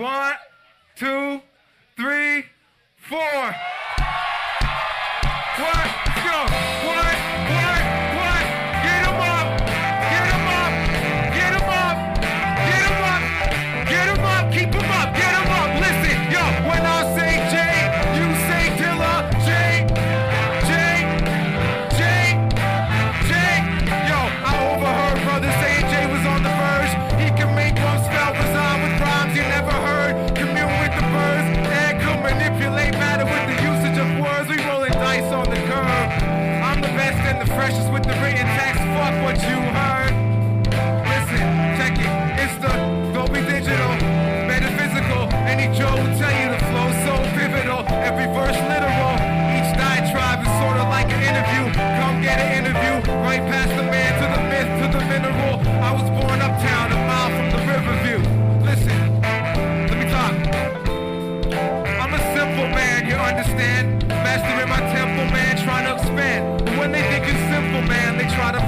One, two, three, four. Let's go.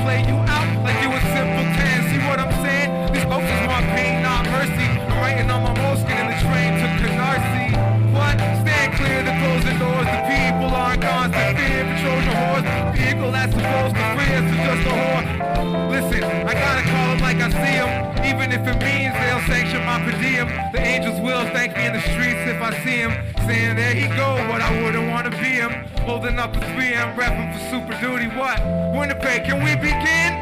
Play you out like you a simple tan. See what I'm saying? These folks is want pain, not mercy. I'm writing on my moleskin in the train to Canarsie. What? Stand clear, the closing doors. The people aren't to fear. Patrol your horse. Vehicle that's supposed to free us is just a whore. Listen, I gotta call them like I see them. Even if it means diem. The angels will thank me in the streets if I see him. Saying there he go, but I wouldn't wanna be him. Holding up a 3M, rapping for super duty. What? Winnipeg, can we begin?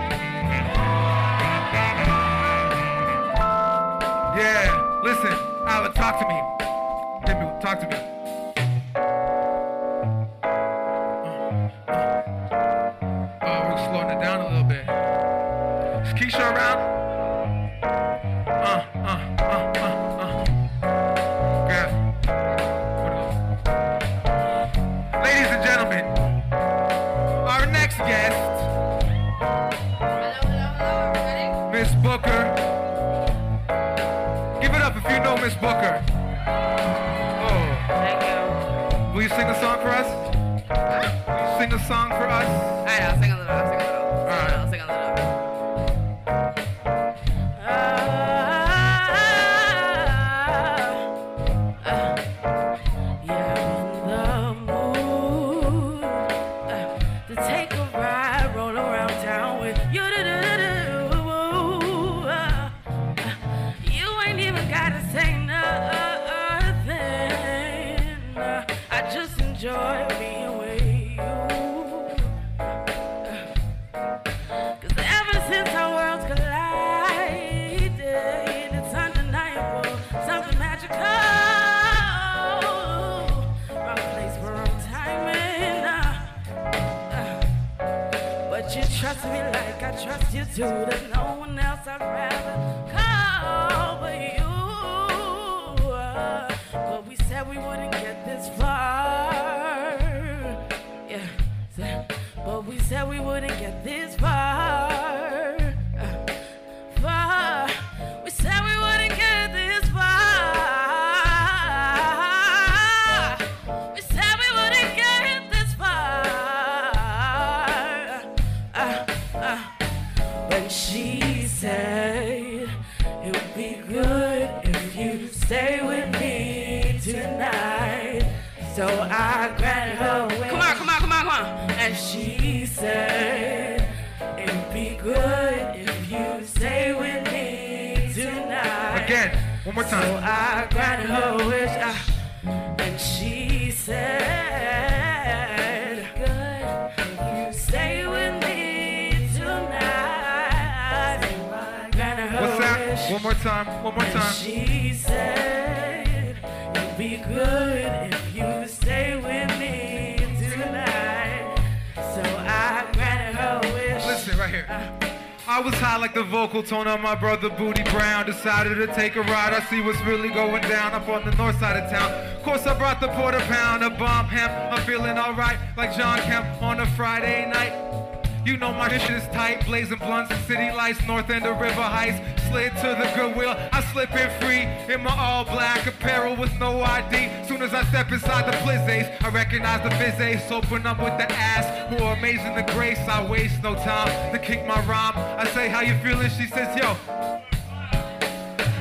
Yeah, listen, Alec, talk to me, talk to me. You. There's no one else I'd rather call you. But we said we wouldn't get this far. Yeah. But we said we wouldn't get this far. One more So time. I granted her wish. ah, and she said, Good, you stay with me tonight. So What's that? wish. One more time. One more And time. she said, It'd be good if you stay with me tonight. So I granted her wish. Listen right here. I was high like the vocal tone of my brother Booty Brown. Decided to take a ride. I see what's really going down up on the north side of town. Of course, I brought the quarter pound of bomb hemp. I'm feeling alright like John Kemp on a Friday night. You know my shit is tight, blazing blunts and city lights, north end of River Heights. Slid to the Goodwill, I slip in free in my all black apparel with no ID. Soon as I step inside the Blizzays, I recognize the ace. Open up with the ass, more amazing the grace. I waste no time to kick my rhyme. I say, How you feeling? She says, Yo.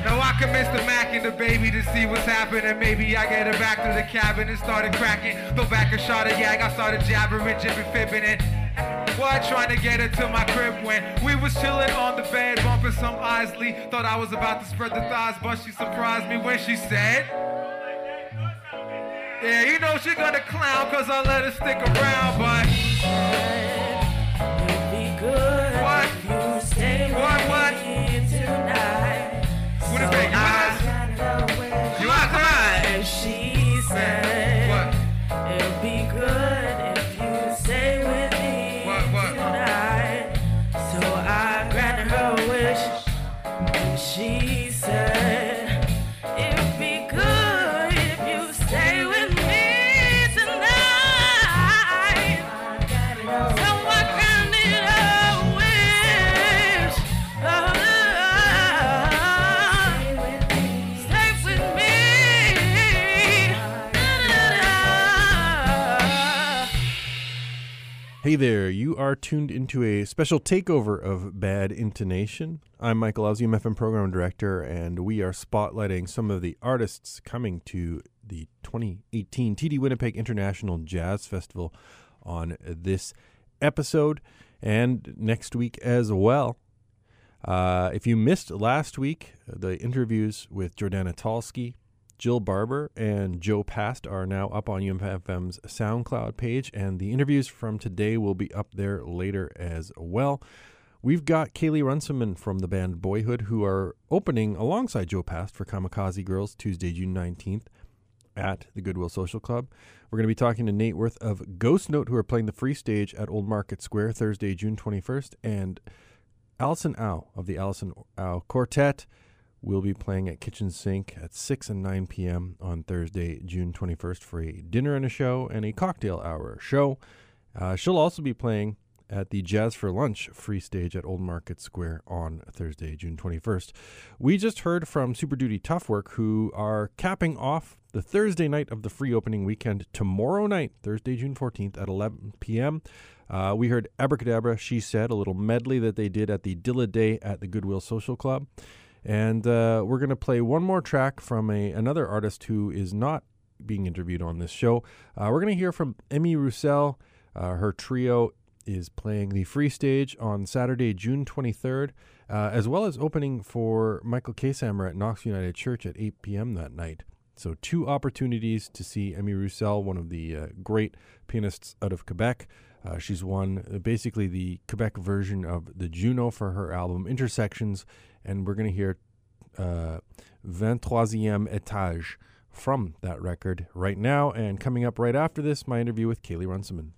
now I the Mac and the baby to see what's happening. Maybe I get her back to the cabin and started cracking. Throw back a shot of yak, I started jabbering, jibbing, fibbing it. What? Trying to get her to my crib when we was chilling on the bed, bumping some Isley. Thought I was about to spread the thighs, but she surprised me when she said, Yeah, you know she gonna clown cause I let her stick around, but be good What? if you stay What, what? me tonight. what is So it? You there, you are tuned into a special takeover of Bad Intonation. I'm Michael Alzium, FM Program Director, and we are spotlighting some of the artists coming to the 2018 TD Winnipeg International Jazz Festival on this episode and next week as well. Uh, if you missed last week, the interviews with Jordana Talski, Jill Barber and Jo Passed are now up on UMFM's SoundCloud page, and the interviews from today will be up there later as well. We've got Caylie Runciman from the band Boyhood, who are opening alongside Jo Passed for Kamikaze Girls Tuesday, June 19th at the Goodwill Social Club. We're going to be talking to Nate Werth of Ghost Note, who are playing the free stage at Old Market Square Thursday, June 21st, and Allison Au of the Allison Au Quartet will be playing at Kitchen Sync at 6 and 9 p.m. on Thursday, June 21st for a dinner and a show and a cocktail hour show. Uh, she'll also be playing at the Jazz for Lunch free stage at Old Market Square on Thursday, June 21st. We just heard from Super Duty Tough Work, who are capping off the Thursday night of the free opening weekend tomorrow night, Thursday, June 14th at 11 p.m. Uh, we heard Abracadabra, She Said, a little medley that they did at the Dilla Day at the Goodwill Social Club. And uh, we're going to play one more track from a another artist who is not being interviewed on this show. Uh, we're going to hear from Emie Roussel. Uh, her trio is playing the free stage on Saturday, June 23rd, uh, as well as opening for Michael Kaeshammer at Knox United Church at 8 p.m. that night. So, two opportunities to see Emie Roussel, one of the uh, great pianists out of Quebec. Uh, she's won uh, basically the Quebec version of the Juno for her album Intersections, and we're going to hear uh, 23e Etage from that record right now. And coming up right after this, my interview with Caylie Runciman.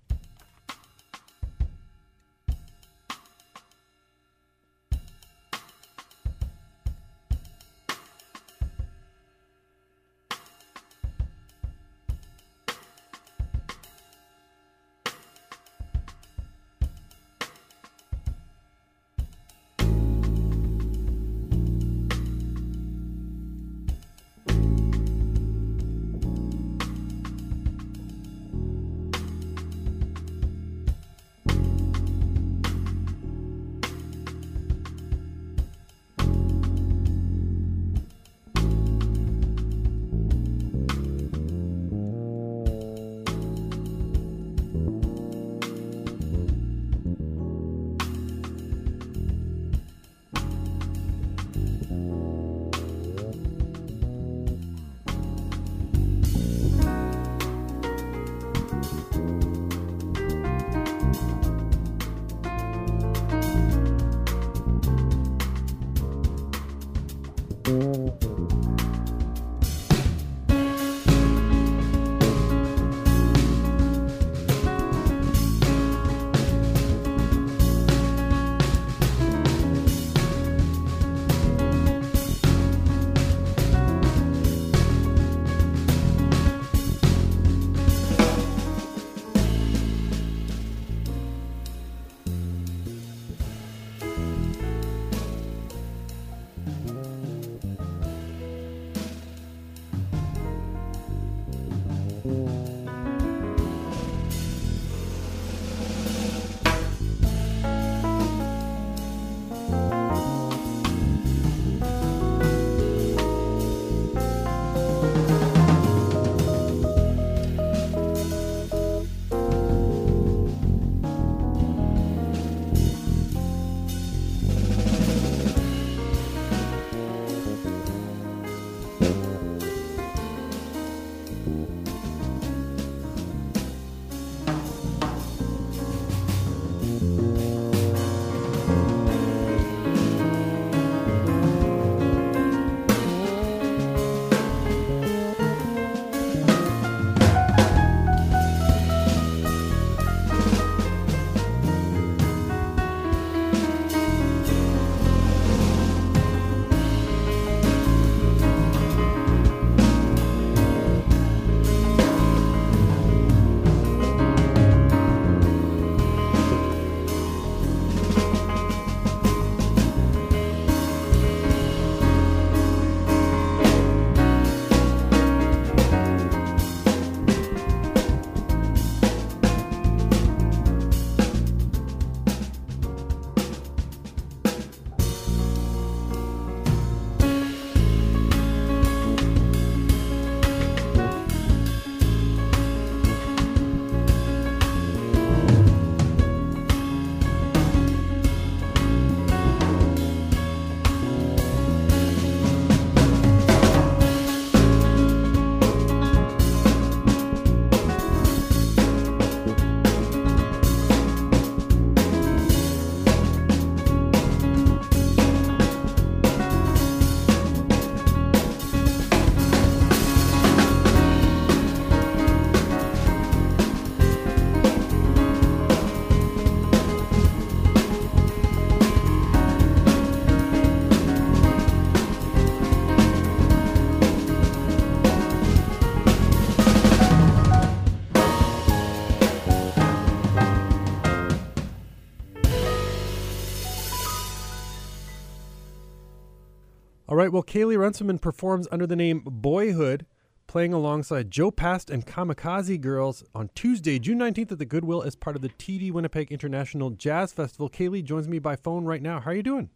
Right. Well, Caylie Runciman performs under the name Boyhood, playing alongside Jo Passed and Kamikaze Girls on Tuesday, June 19th at the Goodwill as part of the TD Winnipeg International Jazz Festival. Kaylee joins me by phone right now. How are you doing?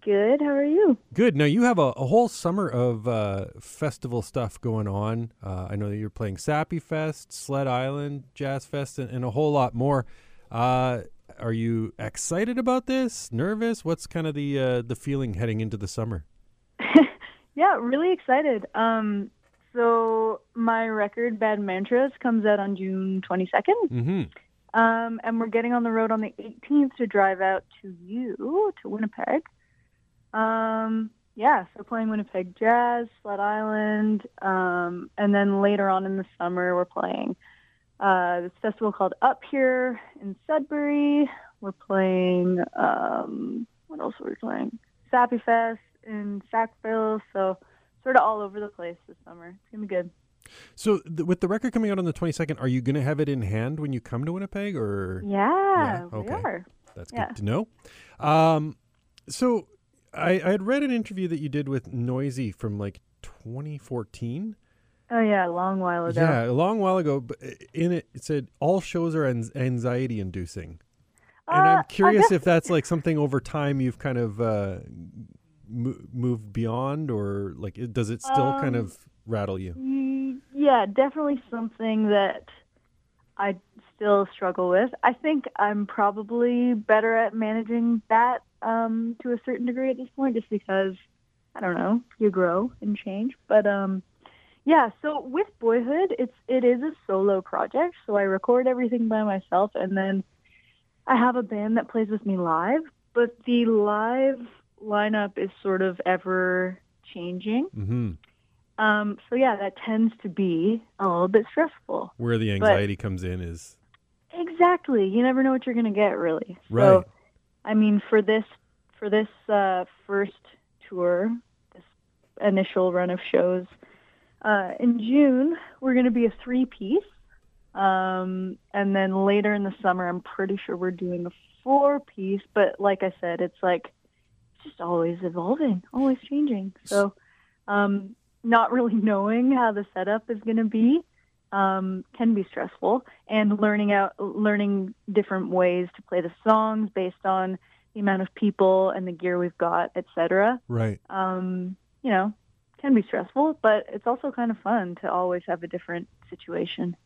Good. How are you? Good. Now you have a, a whole summer of uh, festival stuff going on. Uh, I know that you're playing Sappy Fest, Sled Island Jazz Fest, and, and a whole lot more. Uh, are you excited about this? Nervous? What's kind of the uh, the feeling heading into the summer? Yeah, really excited. Um, so my record Bad Mantras comes out on June 22nd, Mm-hmm. um, and we're getting on the road on the 18th to drive out to you to Winnipeg. Um, yeah, so playing Winnipeg Jazz, Sled Island, um, and then later on in the summer we're playing uh, this festival called Up Here in Sudbury. We're playing um, what else are we playing? Sappy Fest in Sackville. So sort of all over the place this summer. It's gonna be good. So th- with the record coming out on the 22nd, are you going to have it in hand when you come to Winnipeg, or Yeah, we okay. are. that's yeah. good to know? Um, so I, I had read an interview that you did with Noisey from like 2014. Oh yeah, a long while ago. Yeah, a long while ago. But in it, it said all shows are an- anxiety inducing. And Uh, I'm I curious if that's like something over time you've kind of uh, mo- moved beyond, or like it, does it still kind Um, of rattle you? Yeah, definitely something that I still struggle with. I think I'm probably better at managing that um, to a certain degree at this point, just because I don't know, you grow and change. But um, yeah, so with Boyhood, it's it is a solo project. So I record everything by myself, and then I have a band that plays with me live. But the live lineup is sort of ever changing. Mm-hmm. Um, so yeah, that tends to be a little bit stressful. Where the But- anxiety comes in is Exactly. You never know what you're going to get, really. right. So, I mean, for this for this uh, first tour, this initial run of shows uh, in June, we're going to be a three piece, um, and then later in the summer, I'm pretty sure we're doing a four piece. But like I said, it's like just always evolving, always changing. So, um, not really knowing how the setup is going to be um, can be stressful, and learning out learning different ways to play the songs based on the amount of people and the gear we've got, etc. right. Um, you know, can be stressful, but it's also kind of fun to always have a different situation.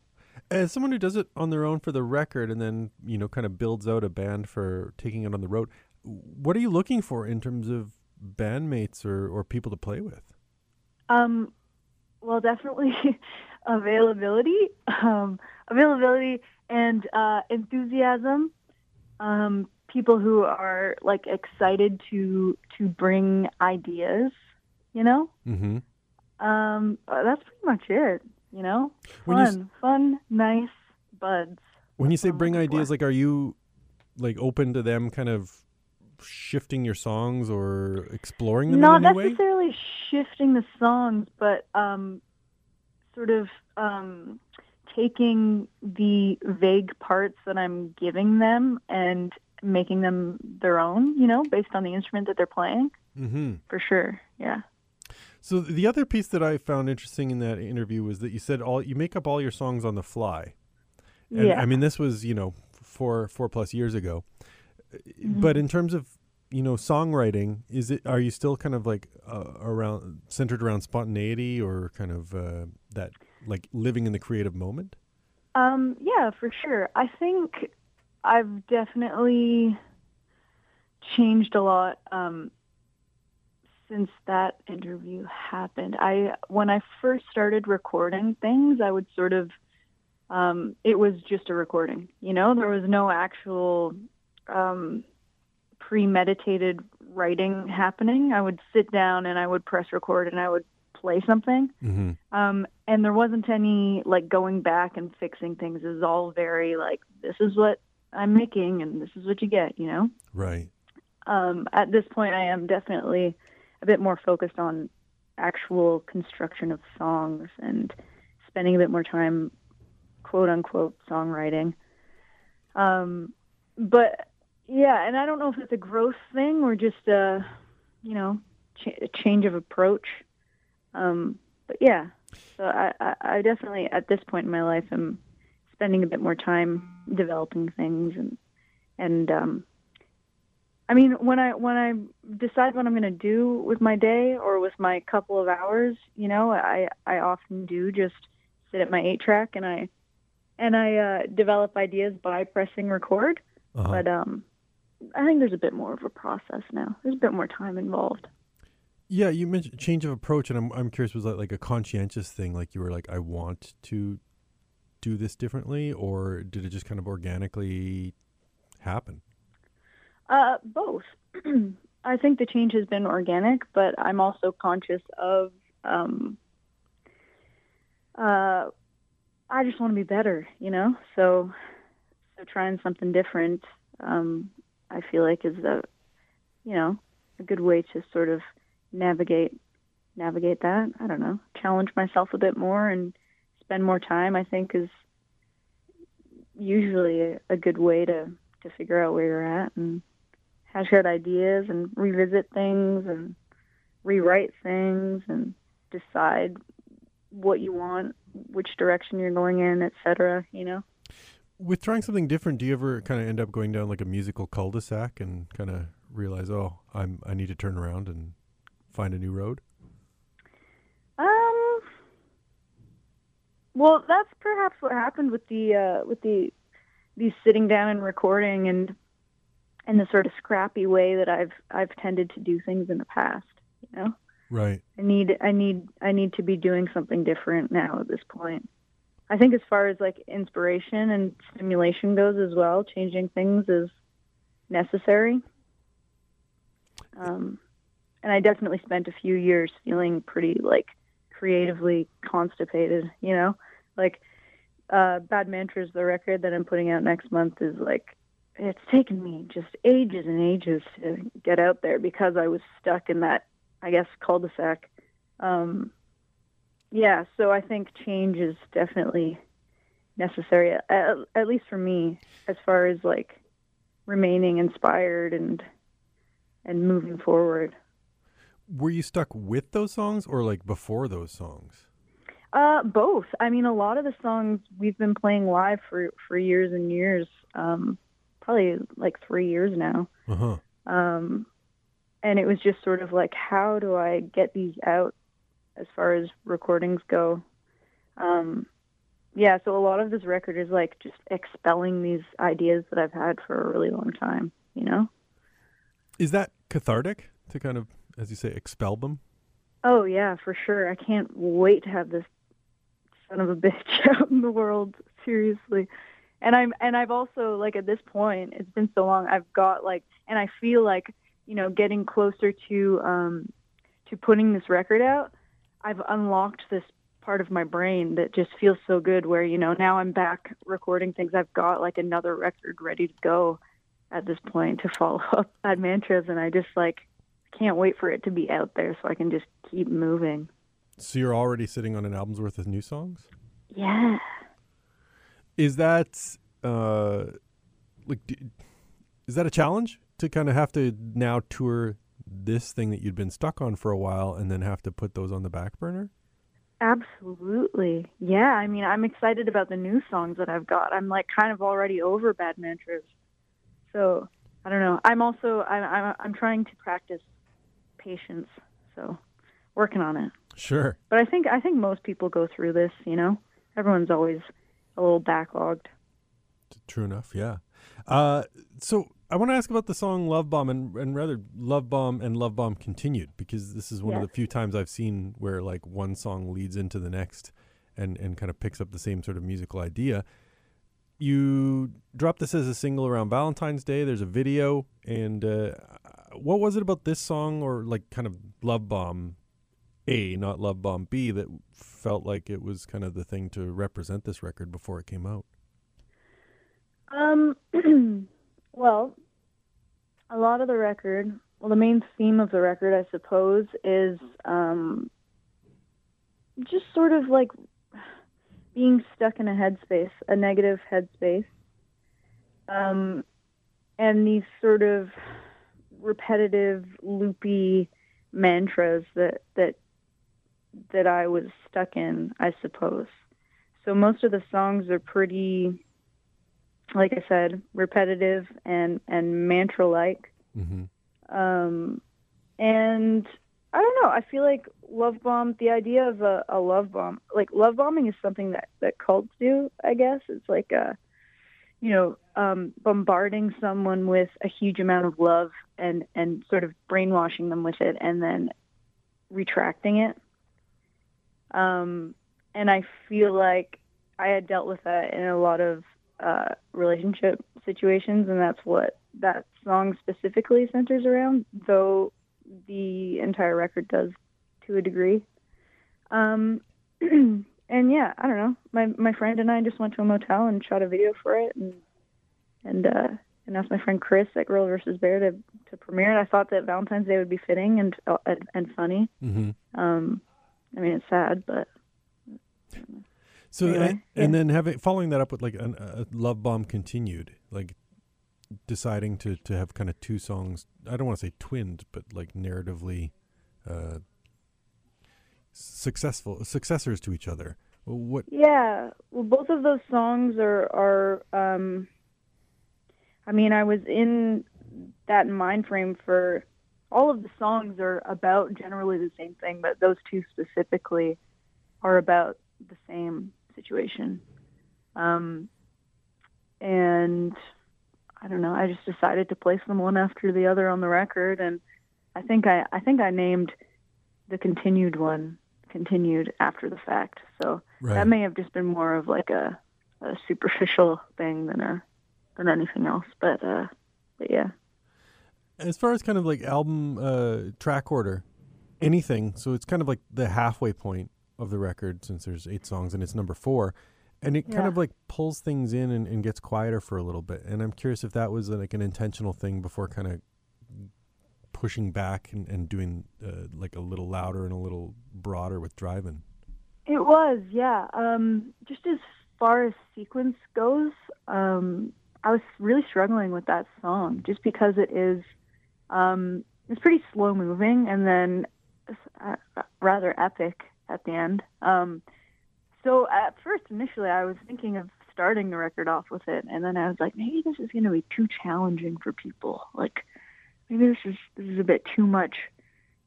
As someone who does it on their own for the record and then, you know, kind of builds out a band for taking it on the road, what are you looking for in terms of bandmates or, or people to play with? Um, well, definitely availability, um, availability, and uh, enthusiasm. Um, people who are like excited to to bring ideas. You know, Mm-hmm. um, uh, that's pretty much it. You know, When you s- fun, fun, nice buds. When you say bring for. ideas, like, are you like open to them kind of shifting your songs or exploring them Not new way? necessarily shifting the songs, but um, sort of um, taking the vague parts that I'm giving them and making them their own, you know, based on the instrument that they're playing, Mm-hmm. for sure. Yeah. So the other piece that I found interesting in that interview was that you said all you make up all your songs on the fly. And yeah. I mean, this was you know four four plus years ago. Mm-hmm. But in terms of you know songwriting, is it are you still kind of like uh, around centered around spontaneity or kind of uh, that like living in the creative moment? Um, yeah, for sure. I think I've definitely changed a lot um, since that interview happened. I when I first started recording things, I would sort of um, it was just a recording. You know, there was no actual um, premeditated writing happening. I would sit down and I would press record and I would play something. Mm-hmm. Um, and there wasn't any like going back and fixing things. It was all very like, this is what I'm making and this is what you get, you know? Right. Um, at this point, I am definitely a bit more focused on actual construction of songs and spending a bit more time, quote unquote, songwriting. Um, but yeah, and I don't know if it's a growth thing or just a, you know, ch- a change of approach. Um, but yeah, so I, I, I definitely at this point in my life am spending a bit more time developing things and and um, I mean when I when I decide what I'm going to do with my day or with my couple of hours, you know, I I often do just sit at my eight track and I and I uh, develop ideas by pressing record. Uh-huh. But um, I think there's a bit more of a process now. There's a bit more time involved. Yeah, you mentioned change of approach, and I'm I'm curious. Was that like a conscientious thing? Like you were like, I want to do this differently, or did it just kind of organically happen? Uh, both. I think the change has been organic, but I'm also conscious of. Um, uh, I just want to be better, you know. So, so trying something different, um, I feel like is a, you know, a good way to sort of navigate navigate that. I don't know, challenge myself a bit more and spend more time. I think is usually a, a good way to to figure out where you're at and hash out ideas and revisit things and rewrite things and decide what you want, which direction you're going in, etc. You know. With trying something different, do you ever kind of end up going down like a musical cul-de-sac and kind of realize, oh, I'm I need to turn around and find a new road? Um. Well, that's perhaps what happened with the uh, with the the sitting down and recording and and the sort of scrappy way that I've I've tended to do things in the past. You know, Right. I need I need I need to be doing something different now at this point. I think as far as like inspiration and stimulation goes as well, changing things is necessary. Um, and I definitely spent a few years feeling pretty like creatively constipated, you know? Like uh Bad Mantras, the record that I'm putting out next month is like it's taken me just ages and ages to get out there because I was stuck in that I guess cul-de-sac. Um yeah, so I think change is definitely necessary at, at least for me as far as like remaining inspired and and moving forward. Were you stuck with those songs or like before those songs? Uh, both. I mean, a lot of the songs we've been playing live for for years and years. Um, probably like three years now. Uh huh. Um, and it was just sort of like, how do I get these out as far as recordings go? Um, yeah, so a lot of this record is like just expelling these ideas that I've had for a really long time. You know? Is that cathartic to kind of, as you say, expel them? Oh yeah, for sure. I can't wait to have this son of a bitch out in the world. Seriously. And I'm and I've also like at this point, it's been so long, I've got like and I feel like, you know, getting closer to um to putting this record out, I've unlocked this part of my brain that just feels so good where, you know, now I'm back recording things. I've got like another record ready to go at this point to follow up Bad Mantras and I just like can't wait for it to be out there so I can just keep moving. So you're already sitting on an album's worth of new songs? Yeah. Is that uh like is that a challenge to kind of have to now tour this thing that you'd been stuck on for a while and then have to put those on the back burner? Absolutely. Yeah, I mean, I'm excited about the new songs that I've got. I'm like kind of already over Bad Mantras. So, I don't know. I'm also I'm I'm, I'm trying to practice patience. So, working on it. Sure. But I think I think most people go through this, you know. Everyone's always a little backlogged. True enough, yeah. Uh, so I want to ask about the song "Love Bomb" and, and rather "Love Bomb" and "Love Bomb" continued because this is one of the few times I've seen where like one song leads into the next, and and kind of picks up the same sort of musical idea. You dropped this as a single around Valentine's Day. There's a video, and uh, what was it about this song or like kind of "Love Bomb" A, not "Love Bomb" B, that felt like it was kind of the thing to represent this record before it came out? Um, well, a lot of the record, well, the main theme of the record, I suppose, is um, just sort of like being stuck in a headspace, a negative headspace, um, and these sort of repetitive, loopy mantras that that that I was stuck in, I suppose. So most of the songs are pretty, like I said, repetitive and and mantra like. Mm-hmm. Um, and I don't know. I feel like love bomb. The idea of a, a love bomb, like love bombing, is something that that cults do. I guess it's like a, you know, um, bombarding someone with a huge amount of love and and sort of brainwashing them with it, and then retracting it. Um, and I feel like I had dealt with that in a lot of uh, relationship situations, and that's what that song specifically centers around. Though the entire record does to a degree. Um, and yeah, I don't know. My my friend and I just went to a motel and shot a video for it, and and uh, and asked my friend Chris at Gorilla versus Bear to to premiere it. I thought that Valentine's Day would be fitting and uh, and, and funny. Mm-hmm. Um, I mean, it's sad, but So Anyway, and, and then having following that up with like an, a love bomb continued, like deciding to to have kind of two songs. I don't want to say twinned, but like narratively uh, successful successors to each other. What? Yeah, well, both of those songs are are. Um, I mean, I was in that mind frame for all of the songs are about generally the same thing, but those two specifically are about the same situation. Um, and I don't know. I just decided to place them one after the other on the record, and I think I I think I named the continued one continued after the fact. So Right. that may have just been more of like a, a superficial thing than a than anything else. But uh, but yeah. as far as kind of like album uh, track order, anything. So it's kind of like the halfway point of the record since there's eight songs and it's number four. And it kind of like pulls things in and, and gets quieter for a little bit. And I'm curious if that was like an intentional thing before kind of pushing back and, and doing uh, like a little louder and a little broader with driving. It was, yeah. Um, just as far as sequence goes, um, I was really struggling with that song just because it is, um, it's pretty slow moving and then uh, rather epic at the end. Um, so at first, initially, I was thinking of starting the record off with it, and then I was like, maybe this is going to be too challenging for people. Like, maybe this is this is a bit too much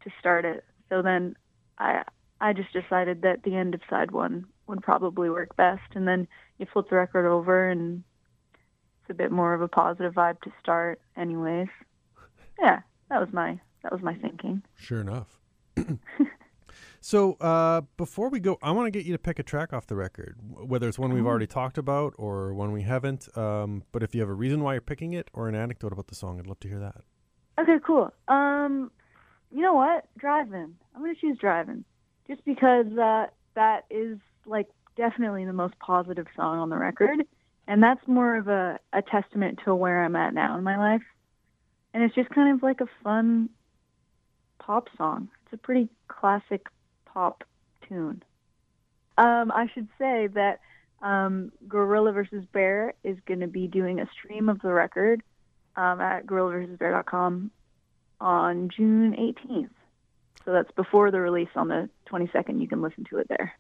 to start it. So then I I just decided that the end of side one would probably work best, and then you flip the record over, and it's a bit more of a positive vibe to start, anyways. Yeah, that was my that was my thinking. Sure enough. so uh, before we go, I want to get you to pick a track off the record, whether it's one we've already talked about or one we haven't. Um, but if you have a reason why you're picking it or an anecdote about the song, I'd love to hear that. Okay, cool. Um, you know what? Driving. I'm gonna choose driving, just because uh, that is like definitely the most positive song on the record, and that's more of a, a testament to where I'm at now in my life, and it's just kind of like a fun pop song. It's a pretty classic pop tune. Um, I should say that um, Gorilla versus Bear is going to be doing a stream of the record um, at gorillaversusbear.com on June 18th. So that's before the release on the 22nd. You can listen to it there.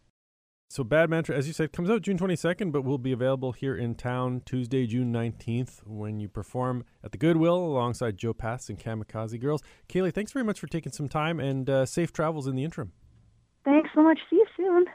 So Bad Mantra, as you said, comes out June 22nd, but will be available here in town Tuesday, June 19th, when you perform at the Goodwill alongside Jo Passed and Kamikaze Girls. Caylie, thanks very much for taking some time and uh, safe travels in the interim. Thanks so much. See you soon.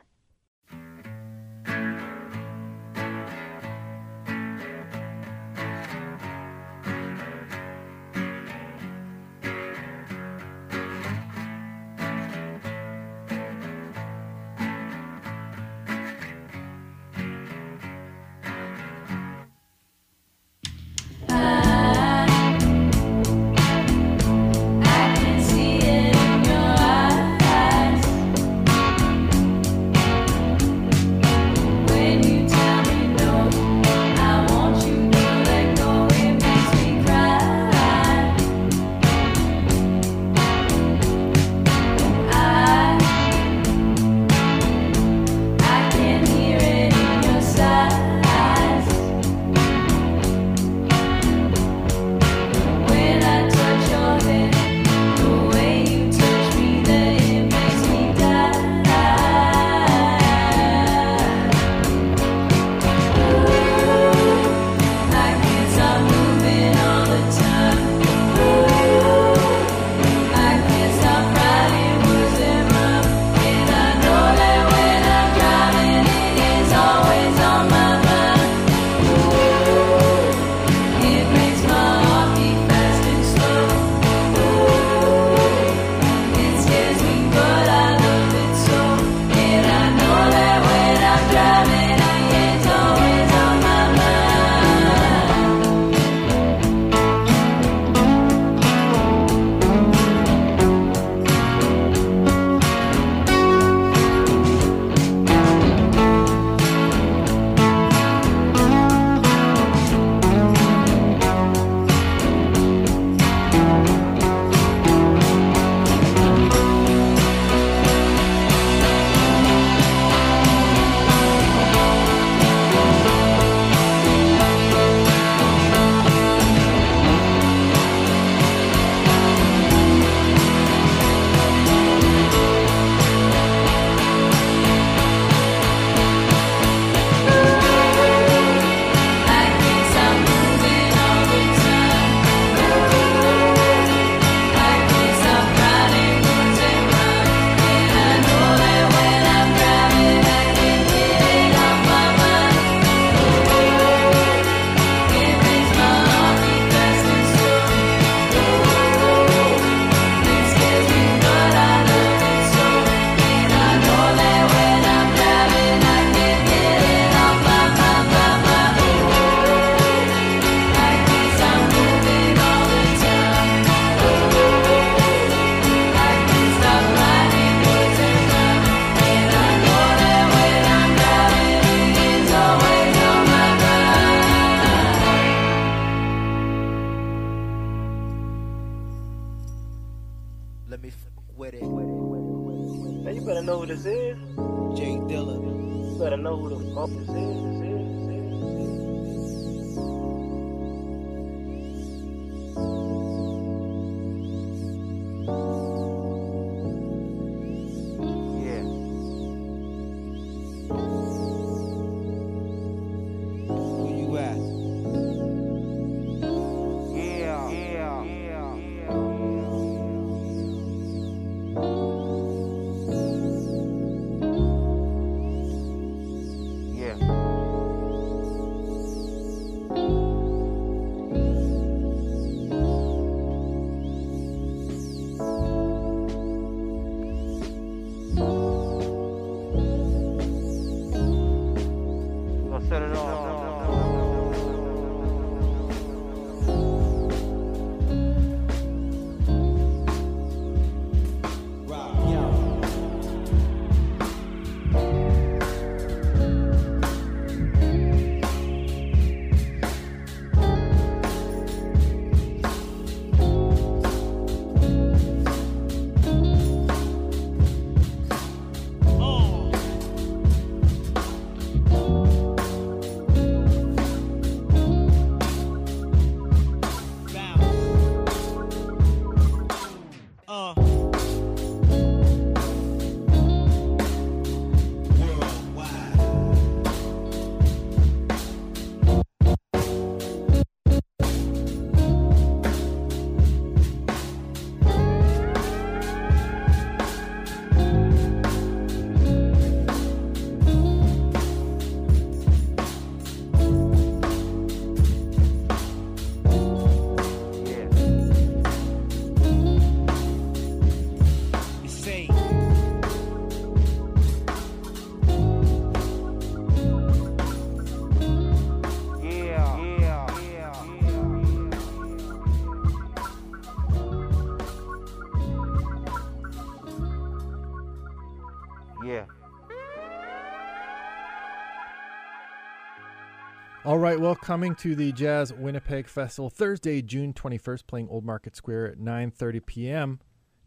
All right, well, coming to the Jazz Winnipeg Festival Thursday, June 21st, playing Old Market Square at 9:30 p.m.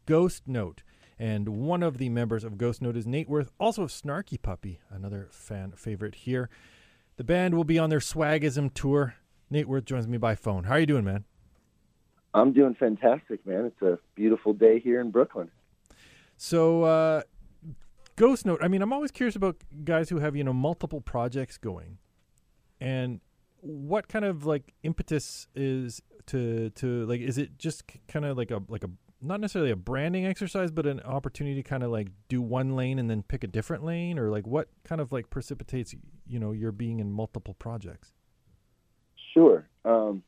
Ghost Note, and one of the members of Ghost Note is Nate Werth, also of Snarky Puppy, another fan favorite here. The band will be on their Swagism tour. Nate Werth joins me by phone. How are you doing, man? I'm doing fantastic, man. It's a beautiful day here in Brooklyn. So, uh, Ghost Note. I mean, I'm always curious about guys who have you know multiple projects going, and what kind of like impetus is to to like is it just kind of like a like a not necessarily a branding exercise, but an opportunity to kind of like do one lane and then pick a different lane, or like what kind of like precipitates you know your being in multiple projects? Sure. Um,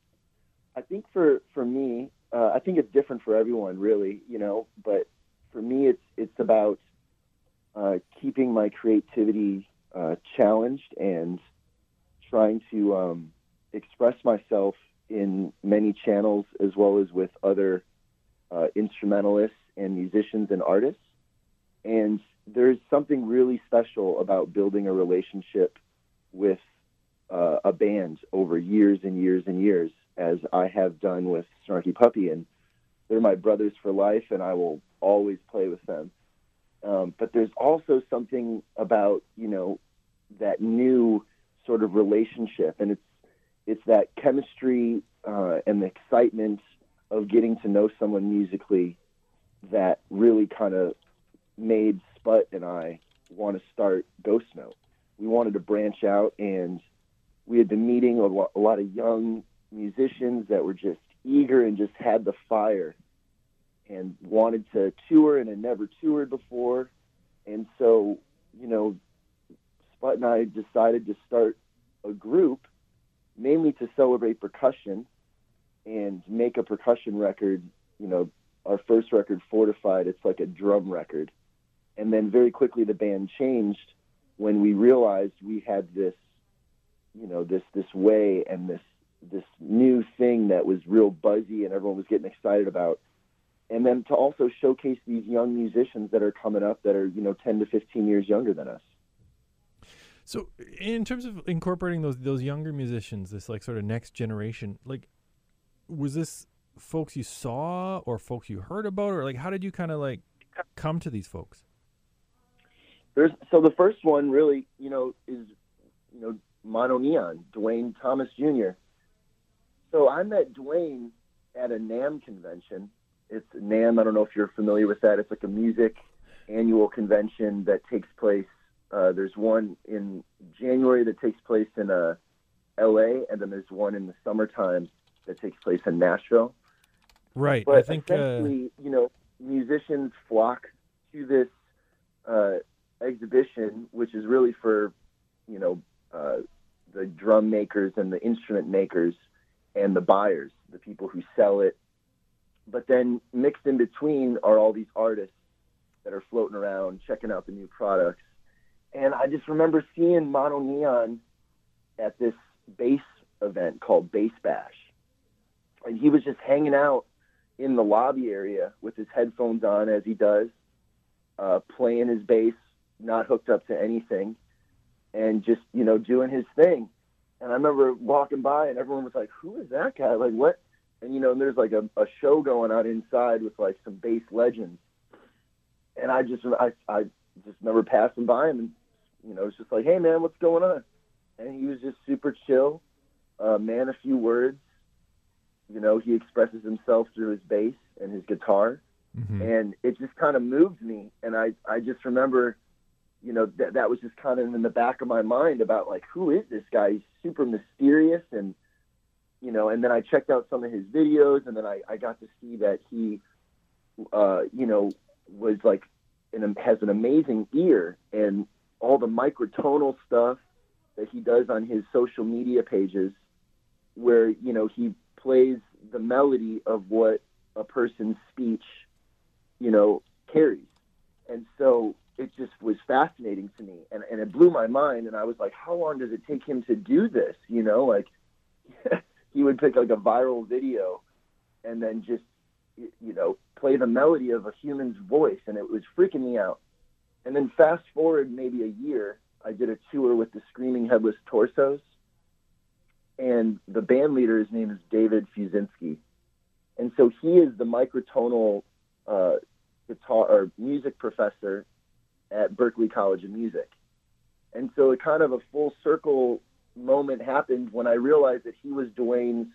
I think for for me, uh, I think it's different for everyone, really. You know, but for me, it's it's about uh, keeping my creativity uh, challenged and trying to um, express myself in many channels, as well as with other uh, instrumentalists and musicians and artists. And there's something really special about building a relationship with uh, a band over years and years and years, as I have done with Snarky Puppy. And they're my brothers for life, and I will always play with them. Um, but there's also something about you know that new sort of relationship, and it's it's that chemistry uh, and the excitement of getting to know someone musically that really kind of made Sput and I want to start Ghost Note. We wanted to branch out, and we had been meeting a, lo- a lot of young musicians that were just eager and just had the fire and wanted to tour and had never toured before. And so, you know, Sput and I decided to start a group mainly to celebrate percussion and make a percussion record. You know, our first record, Fortified, it's like a drum record. And then very quickly the band changed when we realized we had this, you know, this this way and this this new thing that was real buzzy and everyone was getting excited about. And then to also showcase these young musicians that are coming up that are, you know, 10 to 15 years younger than us. So, in terms of incorporating those those younger musicians, this like sort of next generation, like, was this folks you saw or folks you heard about, or like how did you kind of like come to these folks? there's so the first one really, you know, is you know Mono Neon, Dwayne Thomas Jr. So I met Dwayne at a NAMM convention. It's NAMM. I don't know if you're familiar with that. It's like a music annual convention that takes place. Uh, there's one in January that takes place in uh, L.A. and then there's one in the summertime that takes place in Nashville. Right. But I think uh, essentially, you know, musicians flock to this uh, exhibition, which is really for, you know, uh, the drum makers and the instrument makers and the buyers, the people who sell it. But then mixed in between are all these artists that are floating around checking out the new products. And I just remember seeing Mono Neon at this bass event called Bass Bash. And he was just hanging out in the lobby area with his headphones on as he does, uh, playing his bass, not hooked up to anything, and just you know doing his thing. And I remember walking by, and everyone was like, "Who is that guy? Like what?" And you know, and there's like a, a show going on inside with like some bass legends. And I just I I just remember passing by him, and you know, it's just like, "Hey man, what's going on?" And he was just super chill, uh, man, a few words. You know, he expresses himself through his bass and his guitar mhm. and it just kind of moved me and i i just remember you know that that was just kind of in the back of my mind about like who is this guy he's super mysterious and you know and then i checked out some of his videos and then i i got to see that he uh you know was like an, has an amazing ear and all the microtonal stuff that he does on his social media pages where you know he plays the melody of what a person's speech you know, carries. And so it just was fascinating to me and, and it blew my mind. And I was like, how long does it take him to do this? You know, like he would pick like a viral video and then just, you know, play the melody of a human's voice. And it was freaking me out. And then fast forward maybe a year, I did a tour with the Screaming Headless Torsos. And the band leader, his name is David Fiuczynski, And so he is the microtonal uh, guitar or music professor at Berklee College of Music. And so it kind of a full circle moment happened when I realized that he was Dwayne's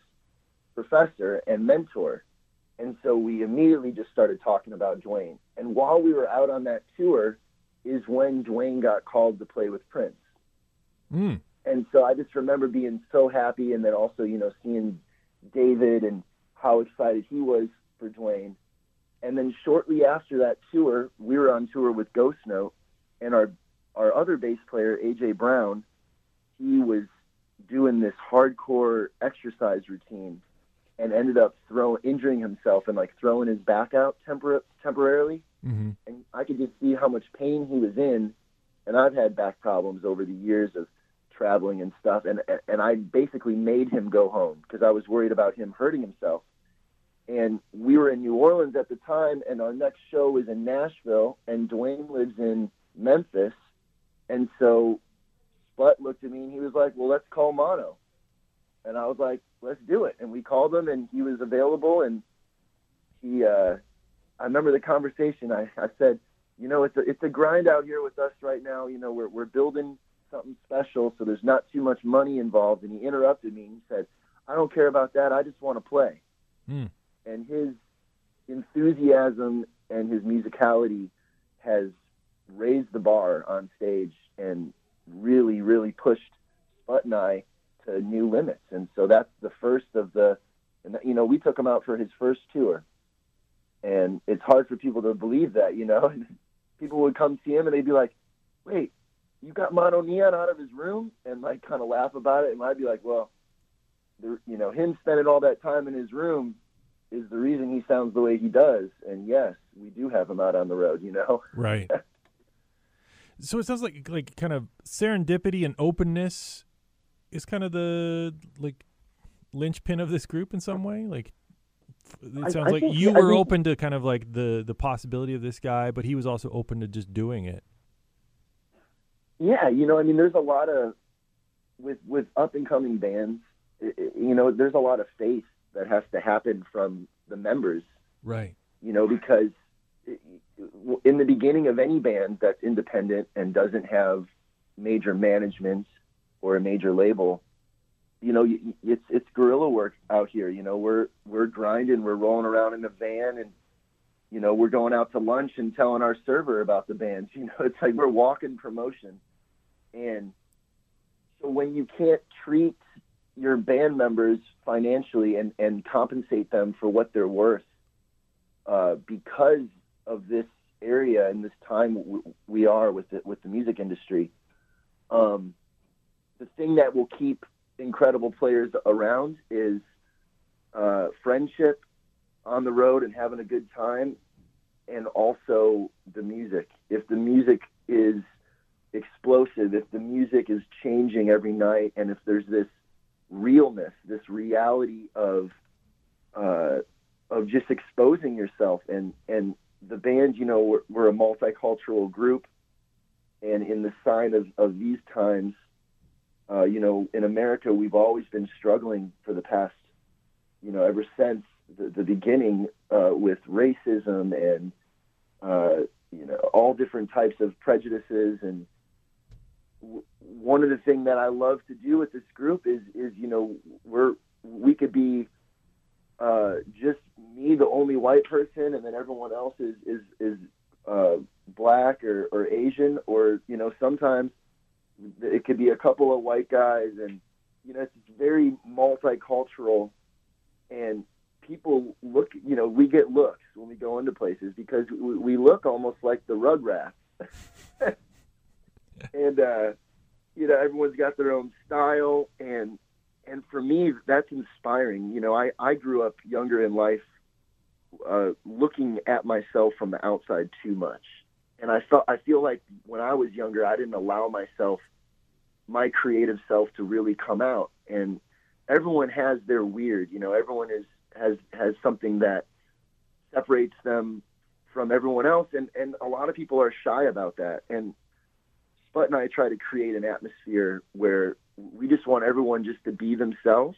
professor and mentor. And so we immediately just started talking about Dwayne. And while we were out on that tour is when Dwayne got called to play with Prince. Mm. And so I just remember being so happy and then also, you know, seeing David and how excited he was for Dwayne. And then shortly after that tour, we were on tour with Ghost Note, and our our other bass player AJ Brown, he was doing this hardcore exercise routine, and ended up throwing injuring himself and like throwing his back out tempor- temporarily. hmm And I could just see how much pain he was in, and I've had back problems over the years of traveling and stuff, and and I basically made him go home because I was worried about him hurting himself. And we were in New Orleans at the time, and our next show was in Nashville, and Dwayne lives in Memphis, and so Sput looked at me and he was like, "Well, let's call Mono," and I was like, "Let's do it," and we called him, and he was available, and he, uh, I remember the conversation. I, I said, "You know, it's a it's a grind out here with us right now. You know, we're we're building something special, so there's not too much money involved." And he interrupted me and he said, "I don't care about that. I just want to play." Mm. and his enthusiasm and his musicality has raised the bar on stage and really, really pushed Sput and I to new limits. And so that's the first of the, and you know, we took him out for his first tour, and it's hard for people to believe that, you know. people would come see him and they'd be like, "Wait, you got Mono Neon out of his room?" and like kind of laugh about it, and I'd be like, "Well." The, you know, him spending all that time in his room is the reason he sounds the way he does. And yes, we do have him out on the road, you know? Right. so it sounds like like kind of serendipity and openness is kind of the like linchpin of this group in some way. Like it sounds I like think- you I were think- open to kind of like the the possibility of this guy, but he was also open to just doing it. Yeah, you know, I mean, there's a lot of, with, with up and coming bands, i- i- you know, there's a lot of faith that has to happen from the members Right. you know, because in the beginning of any band that's independent and doesn't have major management or a major label, you know, it's it's guerrilla work out here. You know, we're we're grinding, we're rolling around in the van, and you know, we're going out to lunch and telling our server about the bands. You know, it's like we're walking promotion, and so when you can't treat your band members financially and and compensate them for what they're worth, uh, because of this area and this time we are with the, with the music industry, um, the thing that will keep incredible players around is uh, friendship on the road and having a good time, and also the music. If the music is explosive, if the music is changing every night, and if there's this realness, this reality of uh, of just exposing yourself and and the band, you know, we're, we're a multicultural group, and in the sign of, of these times, uh, you know, in America, we've always been struggling for the past, you know, ever since the, the beginning uh, with racism and, uh, you know, all different types of prejudices. And w- one of the things that I love to do with this group is, is you know, we're we could be uh, just me, the only white person, and then everyone else is is is uh, black or, or Asian, or you know sometimes it could be a couple of white guys, and you know it's very multicultural, and people look, you know, we get looks when we go into places because we, we look almost like the Rugrats, and uh, you know everyone's got their own style, and and for me that's inspiring. You know i i grew up younger in life uh looking at myself from the outside too much. And i felt i feel like when i was younger i didn't allow myself my creative self to really come out and everyone has their weird you know everyone is has has something that separates them from everyone else and and a lot of people are shy about that and Sput and I try to create an atmosphere where we just want everyone just to be themselves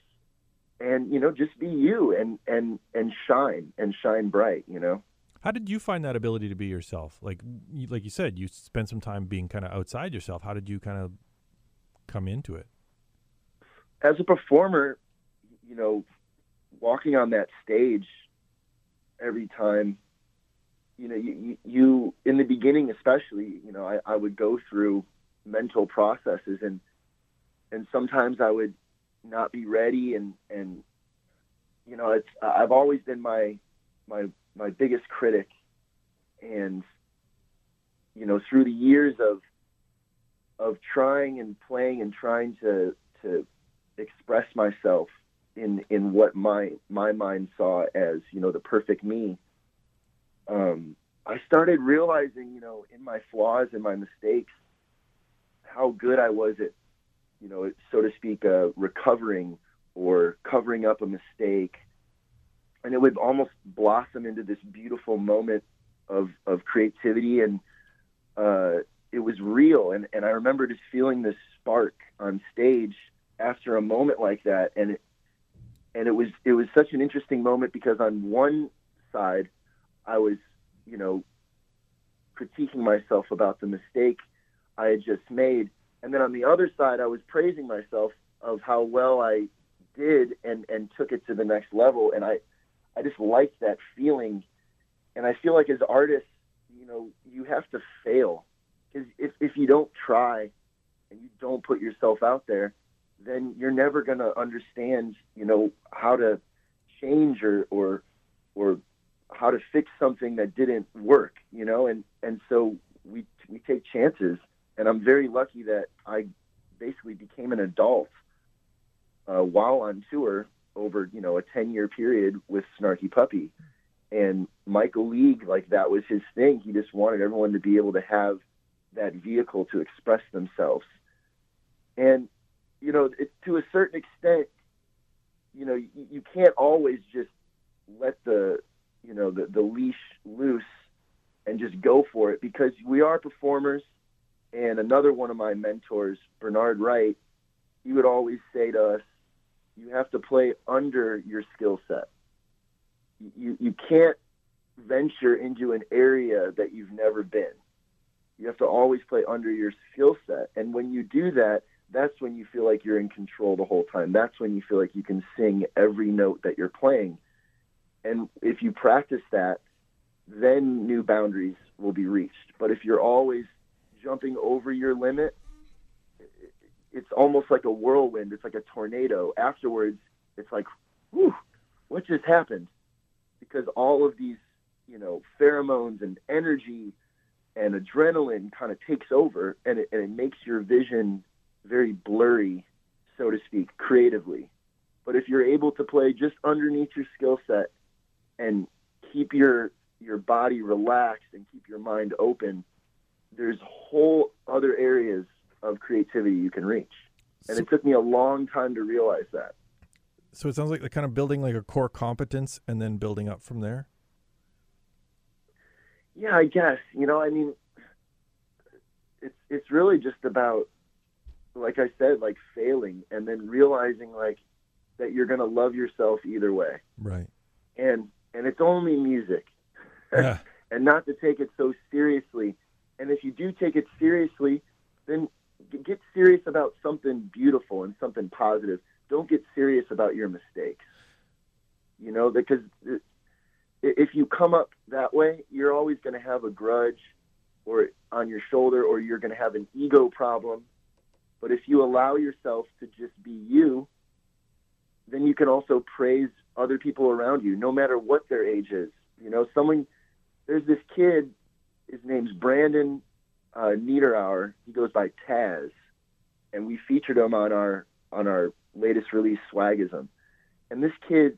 and you know just be you and and and shine and shine bright you know How did you find that ability to be yourself? Like, like you said, you spent some time being kind of outside yourself. How did you kind of come into it? as a performer you know walking on that stage every time you know you, you, in the beginning especially you know I, I would go through mental processes and and sometimes I would not be ready and and you know it's I've always been my my my biggest critic and you know through the years of of trying and playing and trying to to express myself in in what my my mind saw as you know the perfect me um I started realizing you know in my flaws and my mistakes how good I was at you know, so to speak, uh, recovering or covering up a mistake. And it would almost blossom into this beautiful moment of, of creativity. And uh, it was real. And, and I remember just feeling this spark on stage after a moment like that. And it, and it was, it was such an interesting moment because on one side, I was, you know, critiquing myself about the mistake I had just made and then on the other side i was praising myself of how well i did and and took it to the next level and i i just liked that feeling and i feel like as artists you know you have to fail because if if you don't try and you don't put yourself out there then you're never going to understand you know how to change or or or how to fix something that didn't work you know? And and so we we take chances. And I'm very lucky that I basically became an adult uh, while on tour over you know a 10 year period with Snarky Puppy, and Michael League like that was his thing. He just wanted everyone to be able to have that vehicle to express themselves, and you know it, to a certain extent, you know you, you can't always just let the you know the, the leash loose and just go for it because we are performers and another one of my mentors, Bernard Wright, he would always say to us, "You have to play under your skill set. You you can't venture into an area that you've never been. You have to always play under your skill set. And when you do that, that's when you feel like you're in control the whole time. That's when you feel like you can sing every note that you're playing. And if you practice that, then new boundaries will be reached. But if you're always jumping over your limit, it's almost like a whirlwind. It's like a tornado. Afterwards, it's like, whew, what just happened? Because all of these, you know, pheromones and energy and adrenaline kind of takes over and it, and it makes your vision very blurry, so to speak, creatively. But if you're able to play just underneath your skill set and keep your your body relaxed and keep your mind open, there's whole other areas of creativity you can reach. And it took me a long time to realize that. So it sounds like they're kind of building like a core competence and then building up from there. Yeah, I guess. You know, I mean it's it's really just about like I said, like failing and then realizing like that you're gonna love yourself either way. Right. And and it's only music. Yeah. and not to take it so seriously. And if you do take it seriously, then get serious about something beautiful and something positive. Don't get serious about your mistakes. You know, because i- if you come up that way, you're always going to have a grudge or on your shoulder or you're going to have an ego problem. But if you allow yourself to just be you, then you can also praise other people around you, no matter what their age is. You know, someone, there's this kid, his name's Brandon uh, Niederauer. He goes by Taz, and we featured him on our on our latest release, Swagism. And this kid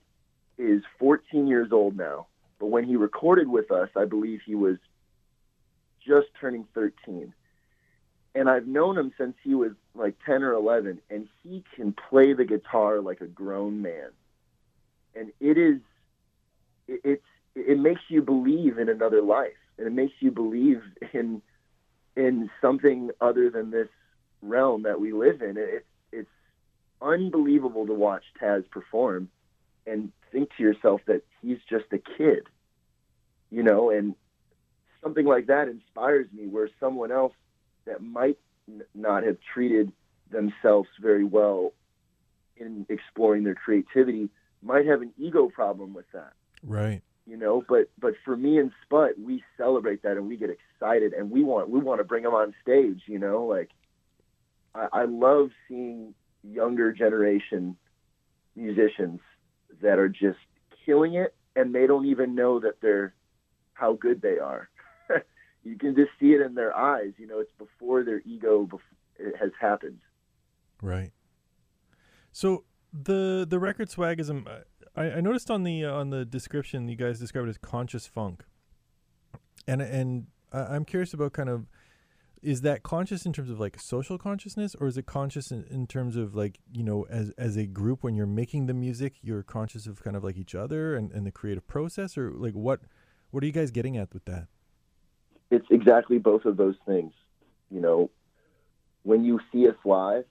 is 14 years old now, but when he recorded with us, I believe he was just turning 13. And I've known him since he was like 10 or 11, and he can play the guitar like a grown man. And it is, it, it's, it makes you believe in another life, and it makes you believe in, in something other than this realm that we live in. It's, it's unbelievable to watch Taz perform and think to yourself that he's just a kid, you know, and something like that inspires me where someone else that might n- not have treated themselves very well in exploring their creativity might have an ego problem with that Right. you know but but for me and sput we celebrate that and we get excited and we want we want to bring them on stage you know like i, I love seeing younger generation musicians that are just killing it and they don't even know that they're how good they are. You can just see it in their eyes you know it's before their ego bef- it has happened. Right. So the the record swagism, I, I noticed on the uh, on the description you guys described it as conscious funk, and and I- I'm curious about kind of is that conscious in terms of like social consciousness or is it conscious in, in terms of like you know as as a group when you're making the music you're conscious of kind of like each other and, and the creative process or like what what are you guys getting at with that it's exactly both of those things. You know, when you see us live,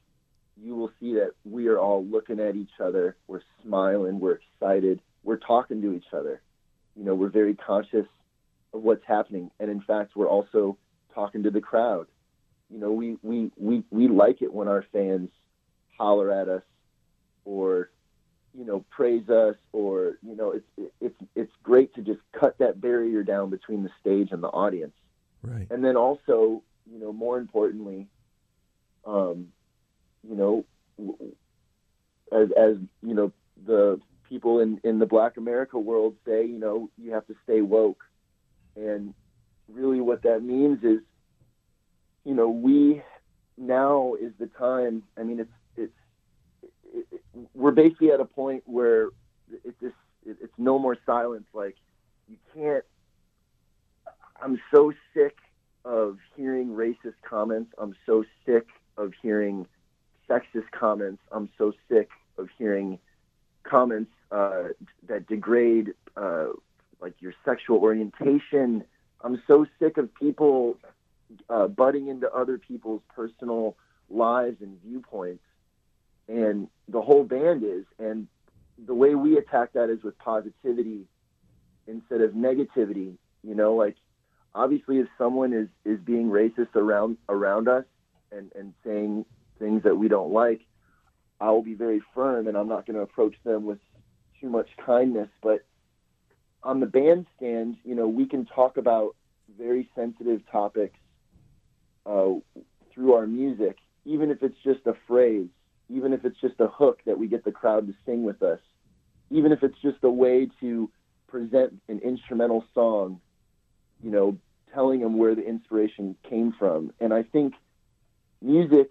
you will see that we are all looking at each other. We're smiling. We're excited. We're talking to each other. You know, we're very conscious of what's happening. And in fact, we're also talking to the crowd. You know, we, we, we, we like it when our fans holler at us or, you know, praise us or, you know, it's, it's, it's great to just cut that barrier down between the stage and the audience. Right. And then also, you know, more importantly, um, you know, as as you know, the people in in the Black America world say, you know, you have to stay woke, and really what that means is, you know, we now is the time. I mean, it's it's it, it, we're basically at a point where it's just it, it's no more silence. Like you can't I'm so sick of hearing racist comments. I'm so sick of hearing sexist comments. I'm so sick of hearing comments uh, that degrade uh, like your sexual orientation. I'm so sick of people uh, butting into other people's personal lives and viewpoints. And the whole band is. And the way we attack that is with positivity instead of negativity. You know, like obviously if someone is is being racist around around us and and saying things that we don't like, I will be very firm and I'm not going to approach them with too much kindness. But on the bandstand, you know, we can talk about very sensitive topics uh, through our music, even if it's just a phrase, even if it's just a hook that we get the crowd to sing with us, even if it's just a way to present an instrumental song, you know, telling them where the inspiration came from. And I think music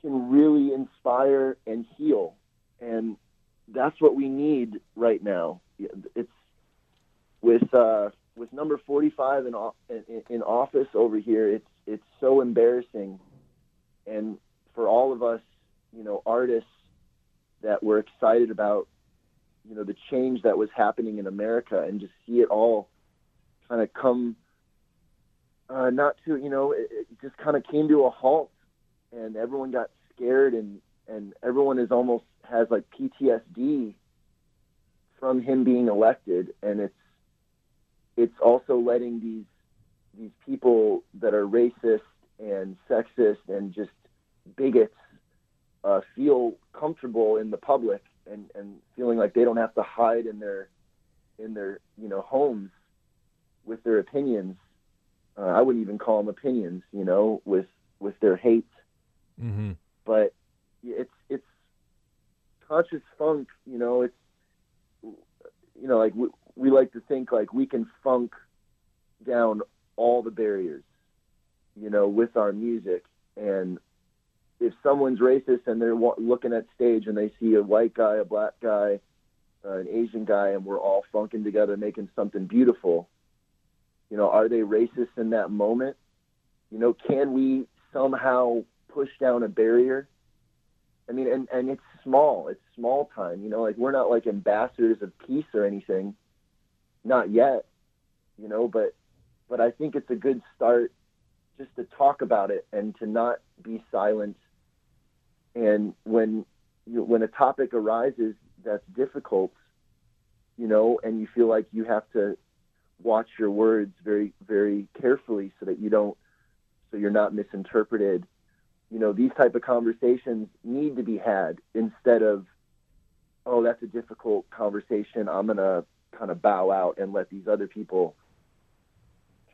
can really inspire and heal. And that's what we need right now. It's with uh, with number 45 in, in in office over here. It's it's so embarrassing, and for all of us, you know, artists that were excited about, you know, the change that was happening in America, and just see it all kind of come, uh, not to, you know, it, it just kind of came to a halt, and everyone got scared, and and everyone is almost has like PTSD from him being elected, and it's it's also letting these these people that are racist and sexist and just bigots uh, feel comfortable in the public and, and feeling like they don't have to hide in their in their you know homes with their opinions. Uh, I wouldn't even call them opinions, you know, with with their hate. Mm-hmm. But it's it's conscious funk, you know. It's you know like we, like to think like we can funk down all the barriers, you know, with our music. And if someone's racist and they're looking at stage and they see a white guy, a black guy, uh, an Asian guy, and we're all funking together making something beautiful, you know, are they racist in that moment? You know, can we somehow push down a barrier? I mean, and, and it's small. It's small time. You know, like we're not like ambassadors of peace or anything. Not yet, you know, but but I think it's a good start just to talk about it and to not be silent. And when you, when a topic arises that's difficult, you know, and you feel like you have to watch your words very very carefully so that you don't so you're not misinterpreted. You know, these type of conversations need to be had instead of oh, that's a difficult conversation. I'm going to kind of bow out and let these other people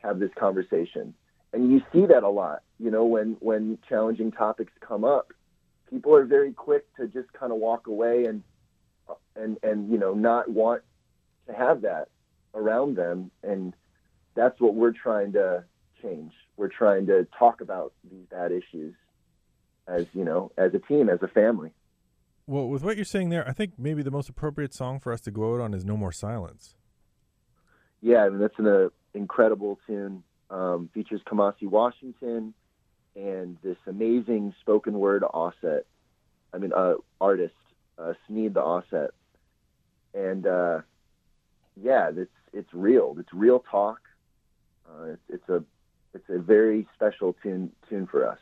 have this conversation. And you see that a lot, you know, when when challenging topics come up, people are very quick to just kind of walk away and and and you know not want to have that around them and that's what we're trying to change. We're trying to talk about these bad issues as, you know, as a team, as a family. Well, with what you're saying there, I think maybe the most appropriate song for us to go out on is "No More Silence." Yeah, I mean that's an uh, incredible tune. Um, features Kamasi Washington and this amazing spoken word offset. I mean, uh, artist uh, Sneed the offset, and uh, yeah, it's it's real. It's real talk. Uh, it's, it's a it's a very special tune tune for us.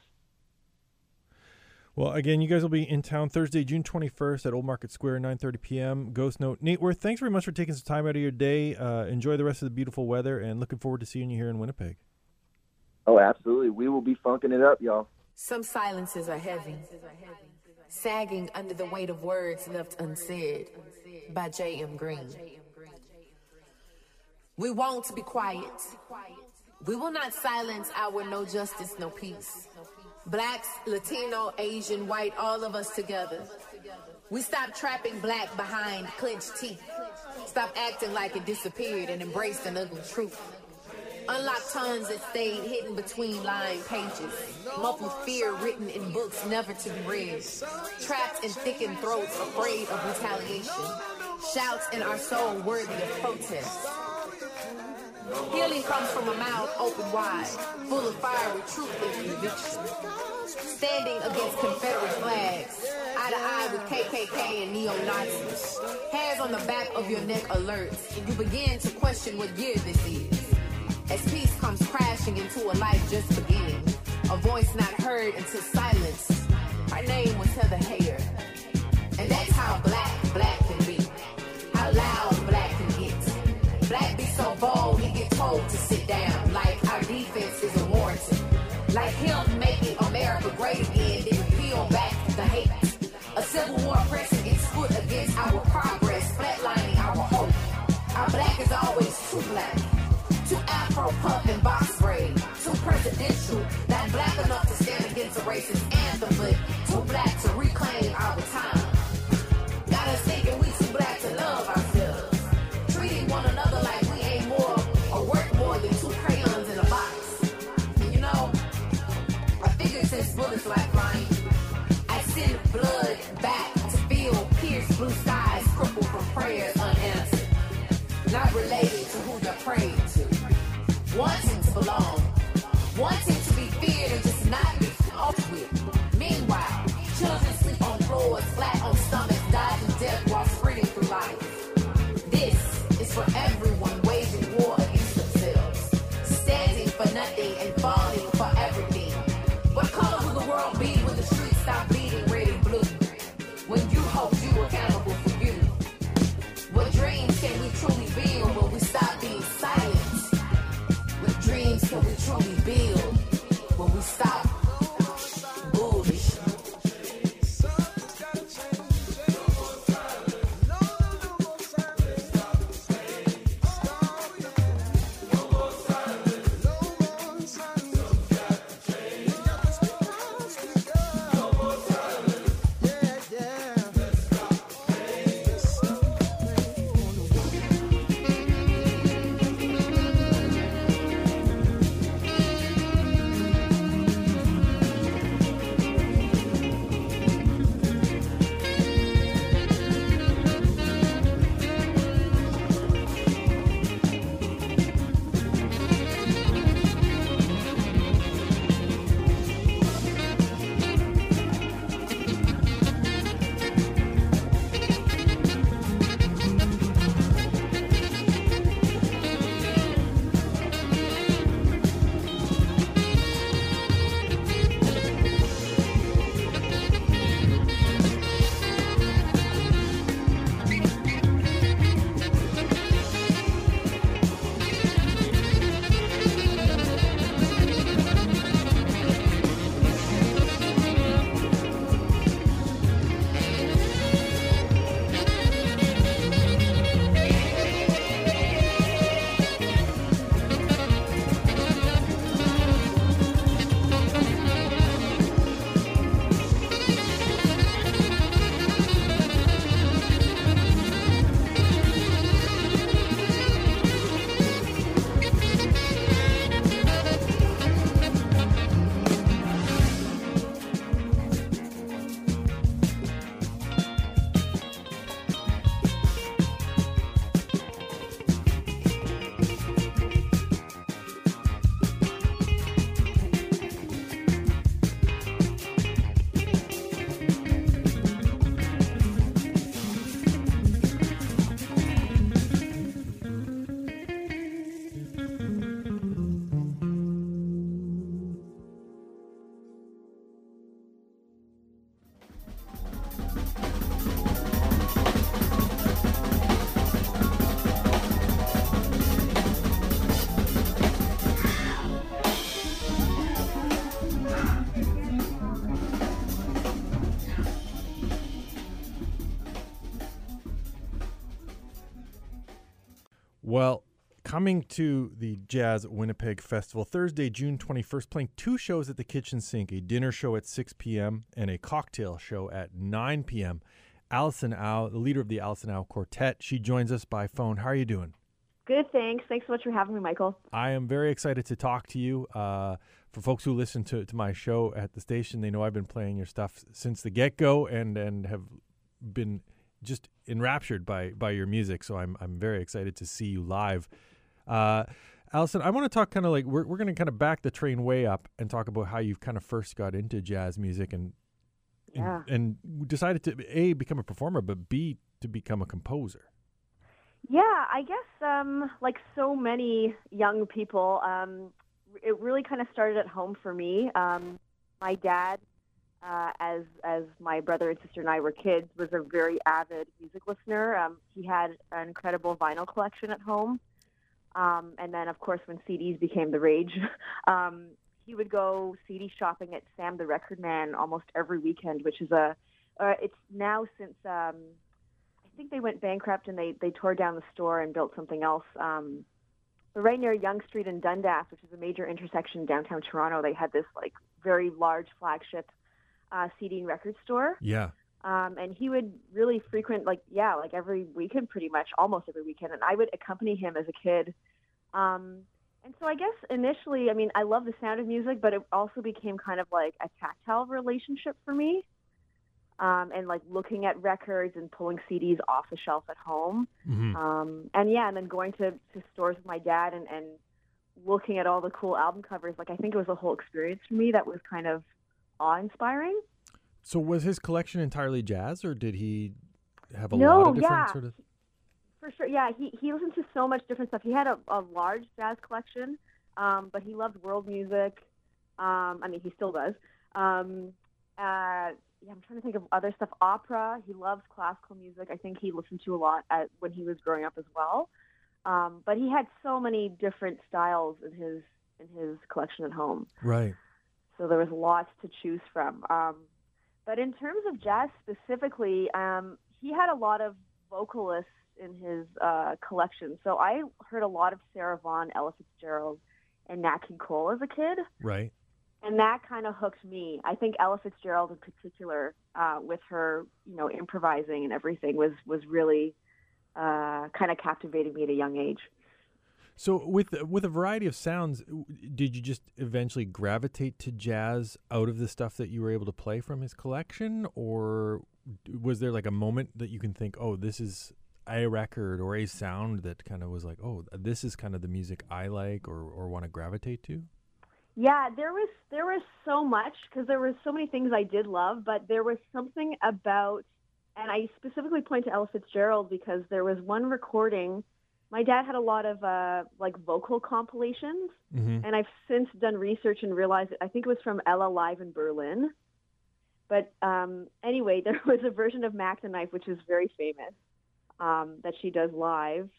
Well, again, you guys will be in town Thursday, June 21st at Old Market Square, 9:30 p.m. Ghost Note. Nate Werth, thanks very much for taking some time out of your day. Uh, enjoy the rest of the beautiful weather, and looking forward to seeing you here in Winnipeg. Oh, absolutely. We will be funking it up, y'all. Some silences are heavy, sagging under the weight of words left unsaid by J.M. Green. We won't be quiet. We will not silence our no justice, no peace. Blacks, Latino, Asian, white, all of us together. We stop trapping black behind clenched teeth. Stop acting like it disappeared and embrace an ugly truth. Unlock tons that stayed hidden between lying pages. Muffled fear written in books never to be read. Trapped in thickened throats, afraid of retaliation. Shouts in our soul worthy of protest. Healing comes from a mouth open wide, full of fiery truth and conviction. Standing against Confederate flags, eye to eye with KKK and neo-Nazis. Hairs on the back of your neck alert, you begin to question what year this is. As peace comes crashing into a life just beginning, a voice not heard until silence. Her name was Heather Heyer. And that's how black, black can be. How loud black can get. Down like our defense is a. Like him making America great again, then peel back the hate. A civil war pressing its foot against our progress, flatlining our hope. Our black is always too black. Too afro pump and box braid. Too presidential. Not black enough to stand against a racist anthem, but too black to reclaim our coming to the Jazz Winnipeg Festival Thursday, June 21st, playing two shows at the Kitchen Sync a dinner show at 6 p.m. and a cocktail show at 9 p.m. Allison Au, the leader of the Allison Au Quartet, she joins us by phone. How are you doing? Good, thanks. Thanks so much for having me, Michael. I am very excited to talk to you. Uh, for folks who listen to, to my show at the station, they know I've been playing your stuff since the get go and, and have been just enraptured by, by your music. So I'm, I'm very excited to see you live. Uh, Allison, I want to talk kind of like we're, we're going to kind of back the train way up and talk about how you've kind of first got into jazz music and Yeah. and, and decided to a become a performer, but b to become a composer. Yeah, I guess um, like so many young people, um, it really kind of started at home for me. Um, my dad, uh, as as my brother and sister and I were kids, was a very avid music listener. Um, he had an incredible vinyl collection at home, Um, and then, of course, when CDs became the rage, um, he would go CD shopping at Sam the Record Man almost every weekend, which is a, uh, it's now since, um, I think they went bankrupt and they, they tore down the store and built something else. Um, but right near Yonge Street in Dundas, which is a major intersection in downtown Toronto, they had this like very large flagship uh, CD and record store. Yeah. Um, and he would really frequent, like, yeah, like every weekend, pretty much, almost every weekend. And I would accompany him as a kid. Um, and so I guess initially, I mean, I love the sound of music, but it also became kind of like a tactile relationship for me. Um, and like looking at records and pulling CDs off the shelf at home. Mhm. Um, and yeah, and then going to, to stores with my dad and, and looking at all the cool album covers. Like, I think it was a whole experience for me that was kind of awe inspiring. So was his collection entirely jazz, or did he have a No, lot of different yeah. sort of? For sure, yeah. He he listened to so much different stuff. He had a, a large jazz collection, um, but he loved world music. Um, I mean, he still does. Um, uh, yeah, I'm trying to think of other stuff. Opera. He loves classical music. I think he listened to a lot at, when he was growing up as well. Um, but he had so many different styles in his in his collection at home. Right. So there was lots to choose from. Um, but in terms of jazz specifically, um, he had a lot of vocalists in his uh, collection. So I heard a lot of Sarah Vaughan, Ella Fitzgerald, and Nat King Cole as a kid, Right. and that kind of hooked me. I think Ella Fitzgerald in particular, uh, with her, you know, improvising and everything, was was really uh, kind of captivating me at a young age. So with with a variety of sounds, did you just eventually gravitate to jazz out of the stuff that you were able to play from his collection, or was there like a moment that you can think, oh, this is a record or a sound that kind of was like, oh, this is kind of the music I like or or want to gravitate to? Yeah, there was there was so much because there were so many things I did love, but there was something about, and I specifically point to Ella Fitzgerald because there was one recording. My dad had a lot of uh, like vocal compilations, Mm-hmm. and I've since done research and realized I think it was from Ella live in Berlin. But um, anyway, there was a version of Mac the Knife which is very famous um, that she does live.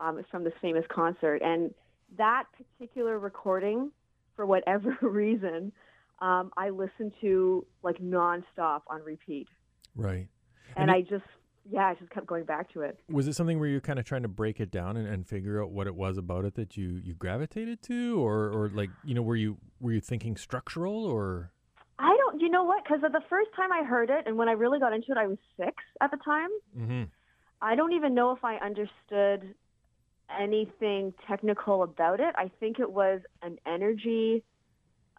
Um, it's from this famous concert, and that particular recording, for whatever reason, um, I listened to like nonstop on repeat, Right. and, And I just yeah, I just kept going back to it. Was it something where you're kind of trying to break it down and, and figure out what it was about it that you, you gravitated to, or, or like you know, were you were you thinking structural or? I don't, you know what? Because the first time I heard it, and when I really got into it, I was six at the time. Mm-hmm. I don't even know if I understood anything technical about it. I think it was an energy,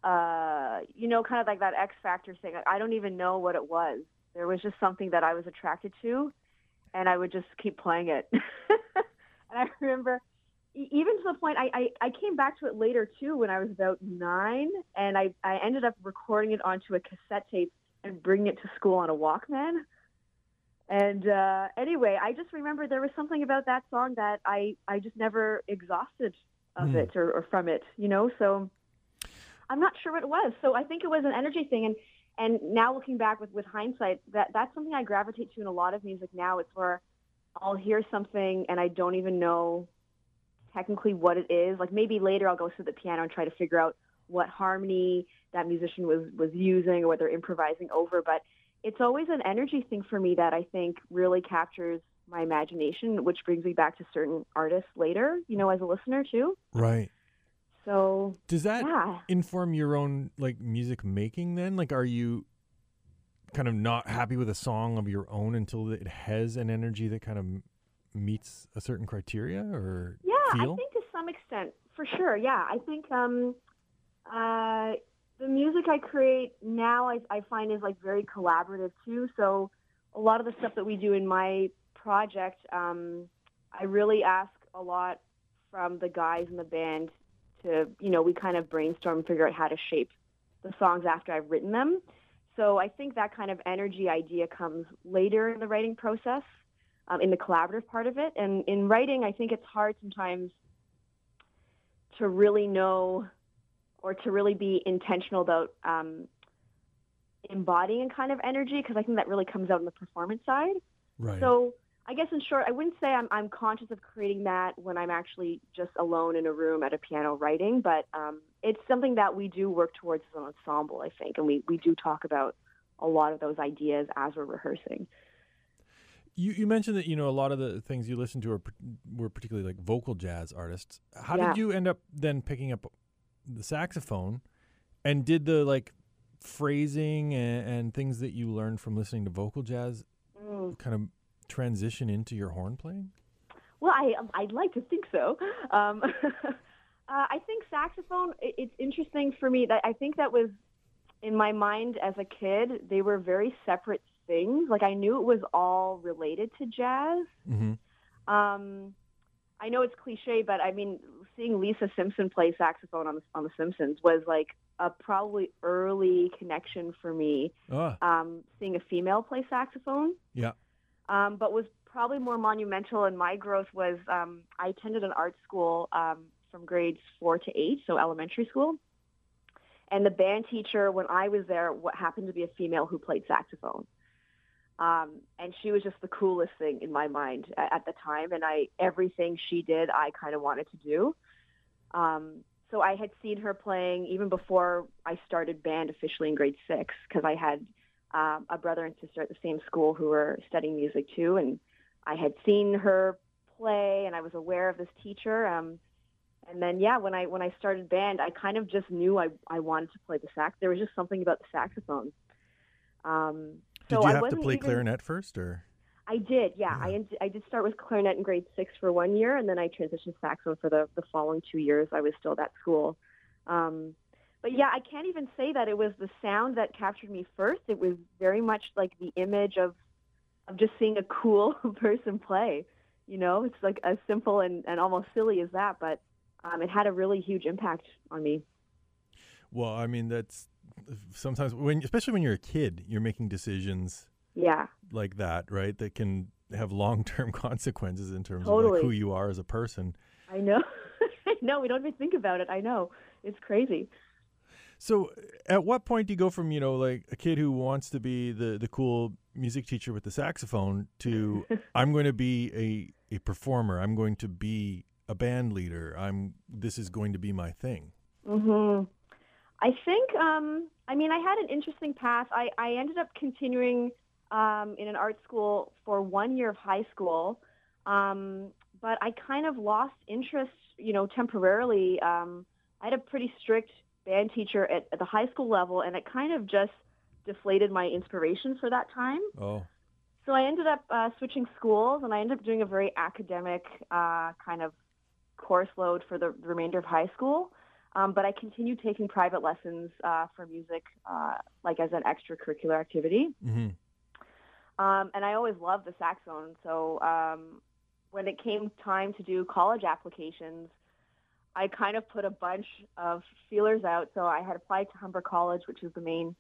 uh, you know, kind of like that X Factor thing. I- I don't even know what it was. There was just something that I was attracted to, and I would just keep playing it. and I remember, even to the point, I, I, I came back to it later too when I was about nine, and I, I ended up recording it onto a cassette tape and bringing it to school on a Walkman. And uh, anyway, I just remember there was something about that song that I, I just never exhausted of Hmm. it or, or from it, you know. So I'm not sure what it was. So I think it was an energy thing. And and now looking back with, with hindsight, that that's something I gravitate to in a lot of music now. It's where I'll hear something and I don't even know technically what it is. Like maybe later I'll go to the piano and try to figure out what harmony that musician was was using or what they're improvising over. But it's always an energy thing for me that I think really captures my imagination, which brings me back to certain artists later, you know, as a listener too. Right. So Does that yeah. inform your own like music making then? Like are you kind of not happy with a song of your own until it has an energy that kind of meets a certain criteria or Yeah, feel? I think to some extent, for sure. Yeah, I think um, uh, the music I create now, I, I find is like very collaborative too. So a lot of the stuff that we do in my project, um, I really ask a lot from the guys in the band to, you know, we kind of brainstorm and figure out how to shape the songs after I've written them. So I think that kind of energy idea comes later in the writing process um, in the collaborative part of it. And in writing, I think it's hard sometimes to really know or to really be intentional about um, embodying a kind of energy because I think that really comes out on the performance side. right. So I guess in short, I wouldn't say I'm, I'm conscious of creating that when I'm actually just alone in a room at a piano writing, but um, it's something that we do work towards as an ensemble, I think, and we, we do talk about a lot of those ideas as we're rehearsing. You, you mentioned that you know a lot of the things you listen to are were particularly like vocal jazz artists. How Yeah. did you end up then picking up the saxophone, and did the like phrasing and, and things that you learned from listening to vocal jazz Mm. kind of transition into your horn playing? Well, I I'd like to think so. Um, uh, I think saxophone. It, it's interesting for me that I think that was in my mind as a kid. They were very separate things. Like I knew it was all related to jazz. Mm-hmm. Um, I know it's cliche, but I mean, seeing Lisa Simpson play saxophone on the, on The Simpsons was like a probably early connection for me. Ah, Um, seeing a female play saxophone yeah. Um, but was probably more monumental in my growth was um, I attended an art school um, from grades four to eight, so elementary school. And the band teacher, when I was there, what happened to be a female who played saxophone. Um, and she was just the coolest thing in my mind at, at the time. And I everything she did, I kind of wanted to do. Um, so I had seen her playing even before I started band officially in grade six because I had um, a brother and sister at the same school who were studying music too, and I had seen her play, and I was aware of this teacher. Um, and then, yeah, when I when I started band, I kind of just knew I I wanted to play the sax. There was just something about the saxophone. Um, Did so you I have to play even- clarinet first, or I did, yeah. I en- I did start with clarinet in grade six for one year, and then I transitioned to saxophone for the the following two years. I was still at that school. Um, but yeah, I can't even say that it was the sound that captured me first. It was very much like the image of of just seeing a cool person play. You know, it's like as simple and, and almost silly as that, but um, it had a really huge impact on me. well, I mean that's sometimes when, especially when you're a kid, you're making decisions Yeah, like that, right? That can have long term consequences in terms of like who you are as a person. I know. I know. We don't even think about it. I know. It's crazy. So, at what point do you go from you know like a kid who wants to be the the cool music teacher with the saxophone to I'm going to be a a performer. I'm going to be a band leader. I'm this is going to be my thing. hmm I think, um, I mean, I had an interesting path. I, I ended up continuing um, in an art school for one year of high school, um, but I kind of lost interest, you know, temporarily. Um, I had a pretty strict band teacher at, at the high school level, and it kind of just deflated my inspiration for that time. Oh, So I ended up uh, switching schools, and I ended up doing a very academic uh, kind of course load for the remainder of high school. Um, but I continued taking private lessons uh, for music, uh, like as an extracurricular activity. hmm Um, and I always loved the saxophone. So um, when it came time to do college applications, I kind of put a bunch of feelers out. So I had applied to Humber College, which is the main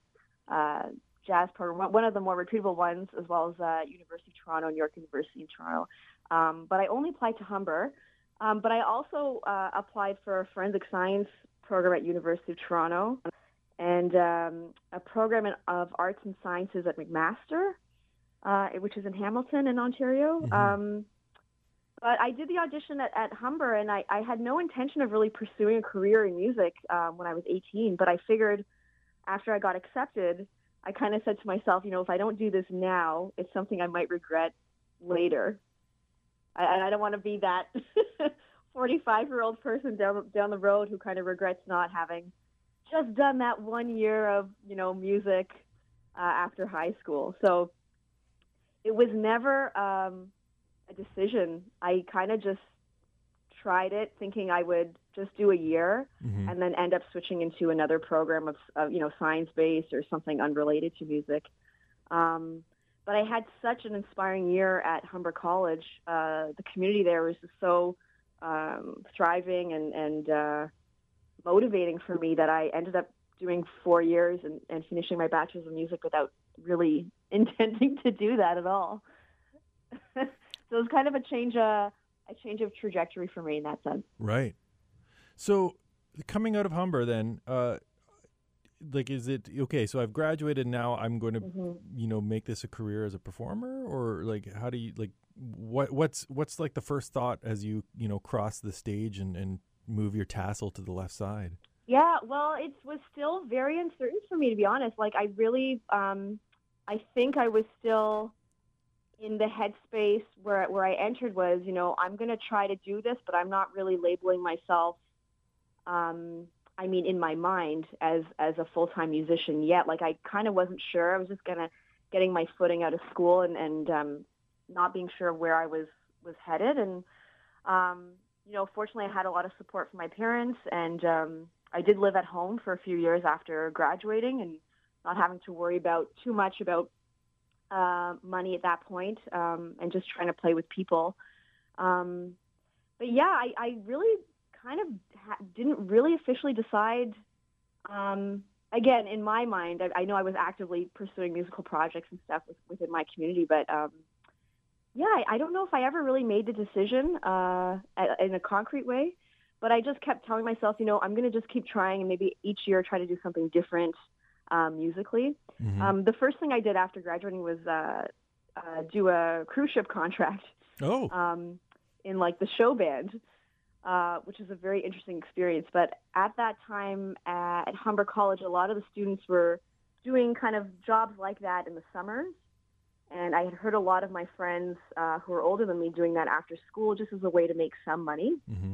uh, jazz program, one of the more reputable ones, as well as uh, University of Toronto, New York University in Toronto. Um, but I only applied to Humber. Um, but I also uh, applied for a forensic science program at University of Toronto and um, a program in, of arts and sciences at McMaster, uh, which is in Hamilton in Ontario. Mhm. But I did the audition at, at Humber, and I, I had no intention of really pursuing a career in music um, when I was 18. But I figured after I got accepted, I kind of said to myself, you know, if I don't do this now, it's something I might regret later. I, and I don't want to be that 45 year old person down down the road who kind of regrets not having just done that one year of you know music uh, after high school. So it was never um, a decision. I kind of just tried it, thinking I would just do a year hmm and then end up switching into another program of, of you know science based or something unrelated to music. Um, but I had such an inspiring year at Humber College. Uh, the community there was just so um, thriving and and uh, motivating for me that I ended up doing four years and, and finishing my bachelor's of music without really intending to do that at all. so it was kind of a change uh, a change of trajectory for me in that sense. Right. So, coming out of Humber, then, uh, like is it okay? So I've graduated now. I'm going to Mm-hmm. you know make this a career as a performer, or like how do you like what what's what's like the first thought as you you know cross the stage and and move your tassel to the left side? Yeah, well, it was still very uncertain for me to be honest. Like I really, um, I think I was still in the headspace where where I entered was, you know, I'm going to try to do this, but I'm not really labeling myself. Um, I mean, in my mind, as as a full time musician yet. Like I kind of wasn't sure. I was just gonna getting my footing out of school and and um, not being sure where I was was headed. And um, you know, fortunately, I had a lot of support from my parents, and um, I did live at home for a few years after graduating, and not having to worry about too much about uh, money at that point, um, and just trying to play with people. Um, but yeah, I, I really kind of ha- didn't really officially decide. Um, again, in my mind, I, I know I was actively pursuing musical projects and stuff with, within my community, but um, yeah, I, I don't know if I ever really made the decision uh, in a concrete way. But I just kept telling myself, you know, I'm going to just keep trying and maybe each year try to do something different um, musically. Mhm. Um, the first thing I did after graduating was uh, uh, do a cruise ship contract oh, um, in like the show band, uh, which is a very interesting experience. But at that time at, at Humber College, a lot of the students were doing kind of jobs like that in the summers. And I had heard a lot of my friends uh, who were older than me doing that after school just as a way to make some money. hmm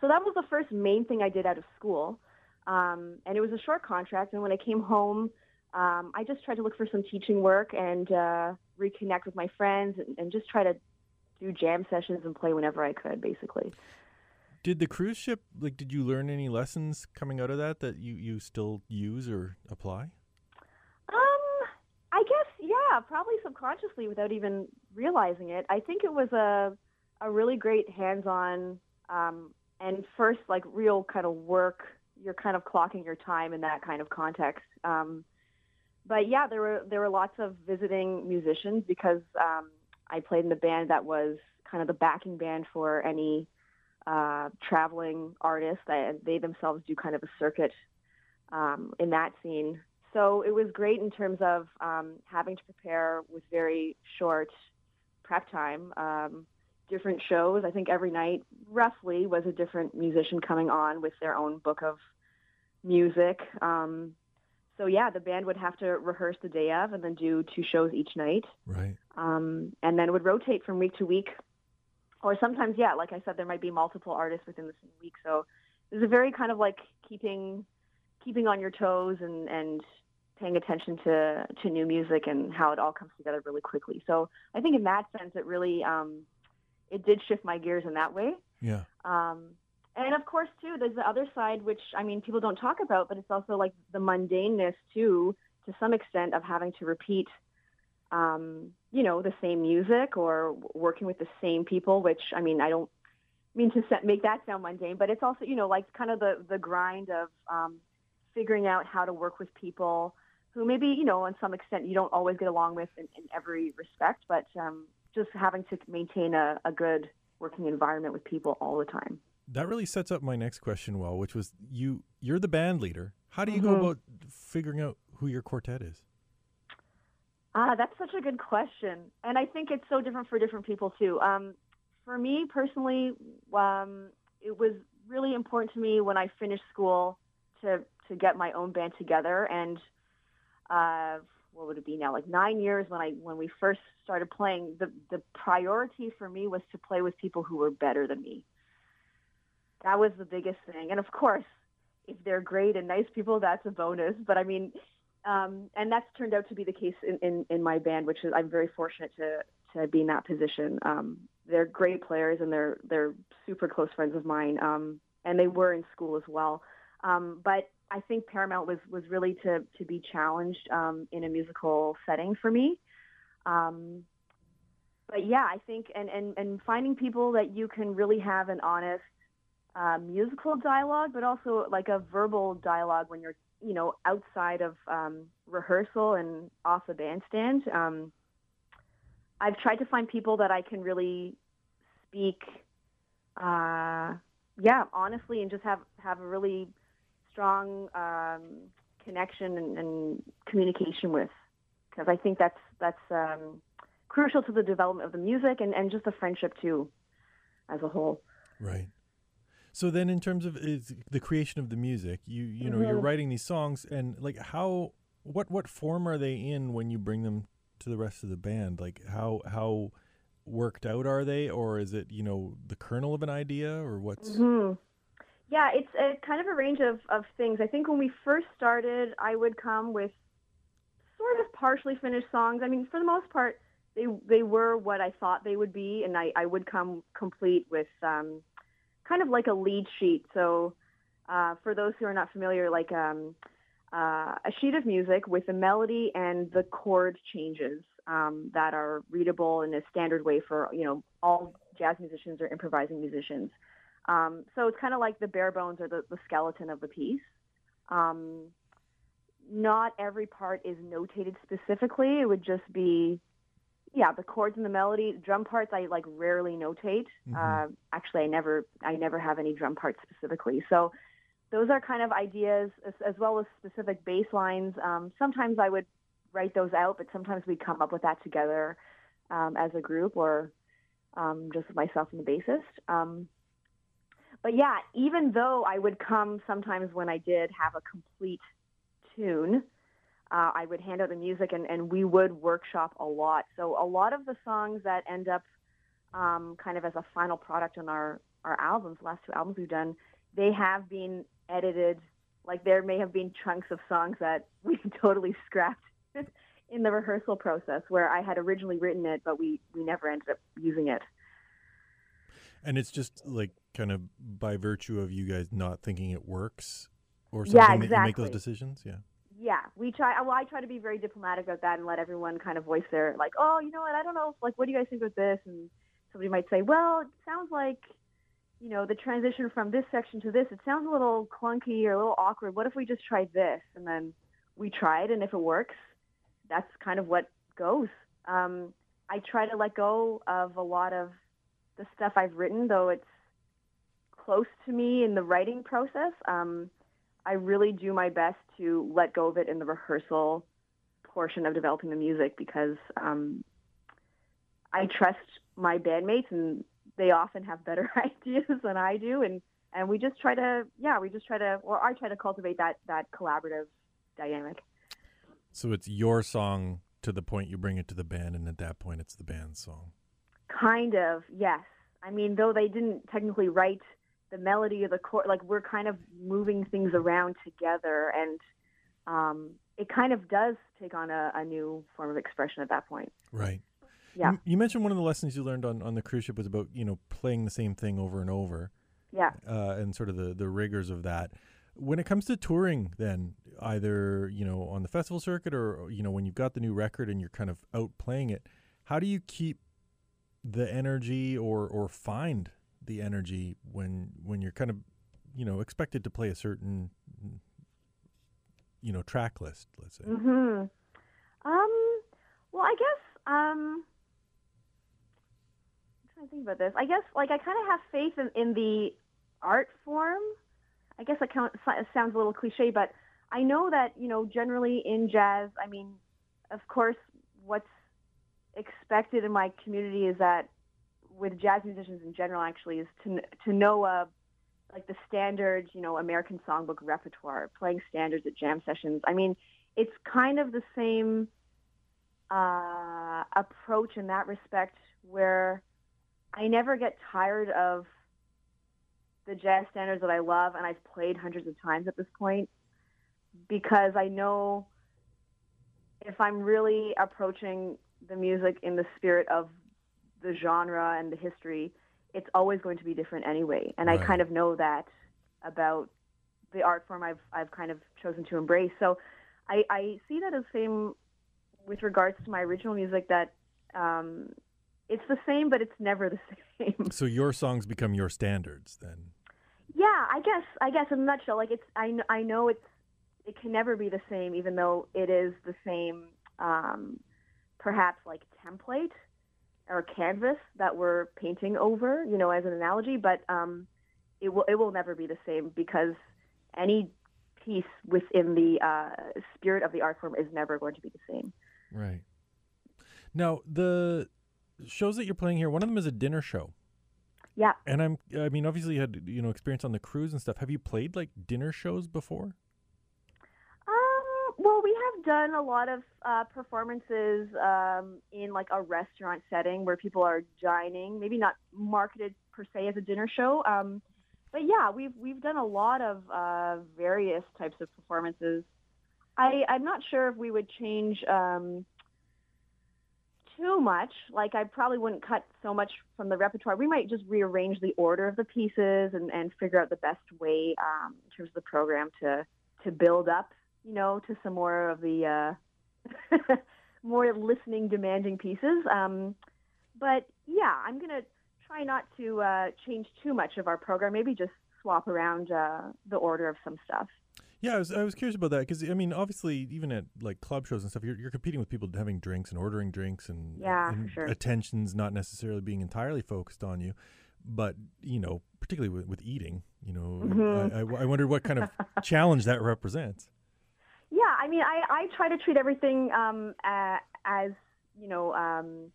So that was the first main thing I did out of school. Um, and it was a short contract. And when I came home, um, I just tried to look for some teaching work and uh, reconnect with my friends and, and just try to do jam sessions and play whenever I could, basically. Did the cruise ship like? Did you learn any lessons coming out of that that you you still use or apply? Um, I guess yeah, probably subconsciously without even realizing it. I think it was a a really great hands-on um, and first like real kind of work. You're kind of clocking your time in that kind of context. Um, but yeah, there were there were lots of visiting musicians because um, I played in the band that was kind of the backing band for any uh, traveling artists. They, they themselves do kind of a circuit um, in that scene. So it was great in terms of um, having to prepare with very short prep time. Um, different shows. I think every night, roughly, was a different musician coming on with their own book of music. Um, so yeah, the band would have to rehearse the day of and then do two shows each night, Right. um, and then would rotate from week to week. Or sometimes, yeah, like I said, there might be multiple artists within the same week. So it was a very kind of like keeping keeping on your toes and and paying attention to to new music and how it all comes together really quickly. So I think in that sense, it really um, it did shift my gears in that way. Yeah. Um, and of course, too, there's the other side, which I mean, people don't talk about, but it's also like the mundaneness too, to some extent, of having to repeat, um, you know, the same music or working with the same people. Which I mean, I don't mean to set, make that sound mundane, but it's also, you know, like kind of the the grind of um, figuring out how to work with people who maybe, you know, on some extent you don't always get along with in, in every respect, but um, just having to maintain a, a good working environment with people all the time. That really sets up my next question well, which was you you're the band leader. How do you go Mhm. about figuring out who your quartet is? Ah, that's such a good question, and I think it's so different for different people too. Um, for me personally, um, it was really important to me when I finished school to to get my own band together, and uh, what would it be now? Like nine years when I when we first started playing, the the priority for me was to play with people who were better than me. That was the biggest thing, and of course, if they're great and nice people, that's a bonus. But I mean, um, and that's turned out to be the case in, in, in my band, which is I'm very fortunate to to be in that position. Um, they're great players and they're they're super close friends of mine, um, and they were in school as well. Um, but I think Paramount was was really to to be challenged um, in a musical setting for me. Um, but yeah, I think and, and and finding people that you can really have an honest uh, musical dialogue, but also like a verbal dialogue when you're you know, outside of um, rehearsal and off the bandstand. Um, I've tried to find people that I can really speak, uh, yeah, honestly, and just have have a really strong um, connection and, and communication with, because I think that's that's um, crucial to the development of the music and, and just the friendship too, as a whole. Right. So then, in terms of is the creation of the music, you you know you're Mhm. writing these songs, and like how what what form are they in when you bring them to the rest of the band? Like how how worked out are they, or is it you know the kernel of an idea, or what's hmm Yeah, it's a kind of a range of, of things. I think when we first started, I would come with sort of partially finished songs. I mean, for the most part, they they were what I thought they would be, and I, I would come complete with um, kind of like a lead sheet. So, uh, for those who are not familiar, like um, uh, a sheet of music with the melody and the chord changes um, that are readable in a standard way for you know all jazz musicians or improvising musicians. Um, so it's kind of like the bare bones or the, the skeleton of the piece. Um, not every part is notated specifically. It would just be, yeah, the chords and the melody. Drum parts I like rarely notate. Uh, actually, I never, I never have any drum parts specifically. So those are kind of ideas as, as well as specific bass lines. Um, sometimes I would write those out, but sometimes we come up with that together um, as a group or um, just myself and the bassist. But yeah, even though I would come sometimes when I did have a complete tune, uh, I would hand out the music and, and we would workshop a lot. So a lot of the songs that end up um, kind of as a final product on our, our albums, last two albums we've done, they have been edited. Like there may have been chunks of songs that we totally scrapped in the rehearsal process where I had originally written it, but we, we never ended up using it. and it's just like kind of by virtue of you guys not thinking it works, or Yeah, something that you make those decisions. Yeah. Yeah, we try. Well, I try to be very diplomatic about that and let everyone kind of voice their like, oh, you know what? I don't know. Like, what do you guys think of this? And somebody might say, well, it sounds like, you know, the transition from this section to this. It sounds a little clunky or a little awkward. What if we just tried this? And then we try it, and if it works, that's kind of what goes. Um, I try to let go of a lot of the stuff I've written, though it's close to me in the writing process. Um, I really do my best to let go of it in the rehearsal portion of developing the music because um, I trust my bandmates and they often have better ideas than I do, and and we just try to yeah we just try to or I try to cultivate that that collaborative dynamic. So it's your song to the point you bring it to the band, and at that point, it's the band's song. Kind of, yes. I mean, though they didn't technically write the melody or the chord, like we're kind of moving things around together, and um, it kind of does take on a, a new form of expression at that point. Right. Yeah, You, you mentioned one of the lessons you learned on, on the cruise ship was about you know playing the same thing over and over, yeah. uh, and sort of the the rigors of that. When it comes to touring, then either you know on the festival circuit or you know when you've got the new record and you're kind of out playing it, how do you keep the energy or or find the energy when when you're kind of you know expected to play a certain you know track list, let's say. hmm Um. Well, I guess. Um. I'm trying to think about this. I guess, like, I kind of have faith in, in the art form. I guess it sounds a little cliche, but I know that you know generally in jazz. I mean, of course, what's expected in my community is that with jazz musicians in general, actually, is to to know uh, like the standard, you know, American songbook repertoire, playing standards at jam sessions. I mean, it's kind of the same uh, approach in that respect, where I never get tired of the jazz standards that I love, and I've played hundreds of times at this point, because I know if I'm really approaching the music in the spirit of the genre and the history, it's always going to be different anyway. And Right. I kind of know that about the art form I've I've kind of chosen to embrace. So I, I see that as same with regards to my original music that um, it's the same, but it's never the same. So your songs become your standards then. Yeah, I guess I guess in a nutshell, like it's I I know it's it can never be the same, even though it is the same, um, perhaps like template or canvas that we're painting over, you know, as an analogy. But um, it will it will never be the same because any piece within the uh, spirit of the art form is never going to be the same. Right. Now, the shows that you're playing here, one of them is a dinner show. Yeah. And I'm I mean, obviously you had, you know, experience on the cruise and stuff. Have you played like dinner shows before? Um, well, we have done a lot of uh, performances um, in like a restaurant setting where people are dining, maybe not marketed per se as a dinner show. Um, but yeah, we've we've done a lot of uh, various types of performances. I, I'm not sure if we would change um, too much. Like I probably wouldn't cut so much from the repertoire. We might just rearrange the order of the pieces and, and figure out the best way um, in terms of the program to to build up, you know, to some more of the uh, more listening demanding pieces. Um, but yeah, I'm gonna try not to uh, change too much of our program. Maybe just swap around uh, the order of some stuff. Yeah, I was, I was curious about that because I mean, obviously, even at like club shows and stuff, you're, you're competing with people having drinks and ordering drinks, and, Yeah, and sure. attention's not necessarily being entirely focused on you. But you know, particularly with, with eating, you know, Mhm. I, I, I wondered what kind of challenge that represents. I mean, I, I try to treat everything um, uh, as you know, um,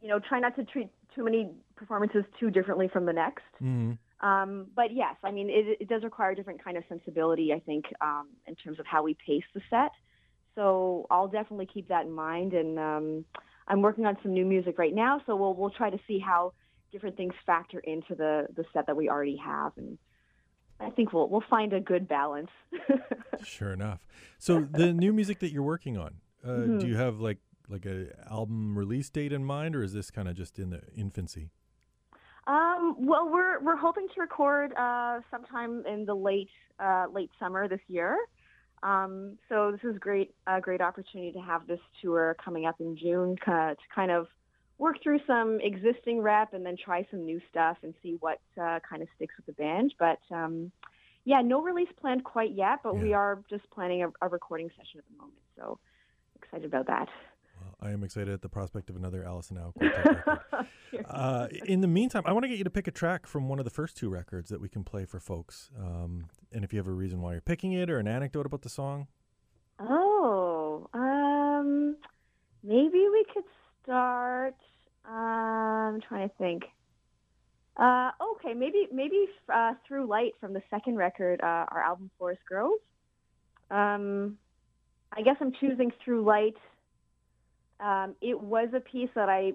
you know, try not to treat too many performances too differently from the next. Mm-hmm. Um, but yes, I mean, it, it does require a different kind of sensibility, I think, um, in terms of how we pace the set. So I'll definitely keep that in mind. And um, I'm working on some new music right now, so we'll we'll try to see how different things factor into the the set that we already have, and I think we'll we'll find a good balance. Sure enough. So the new music that you're working on, uh, Mhm. do you have like like a album release date in mind, or is this kind of just in the infancy? Um, well, we're we're hoping to record uh, sometime in the late uh, late summer this year. Um, so this is great a great opportunity to have this tour coming up in June to kind of work through some existing rep and then try some new stuff and see what uh, kind of sticks with the band. But um, yeah, no release planned quite yet, but we are just planning a, a recording session at the moment. So excited about that. Well, I am excited at the prospect of another Allison Au. Uh, in the meantime, I want to get you to pick a track from one of the first two records that we can play for folks. Um, and if you have a reason why you're picking it or an anecdote about the song, Oh, um, maybe we could start. Um, I'm trying to think. Uh, okay, maybe maybe uh, through light from the second record, uh, our album Forest Grove. Um, I guess I'm choosing through light. Um, it was a piece that I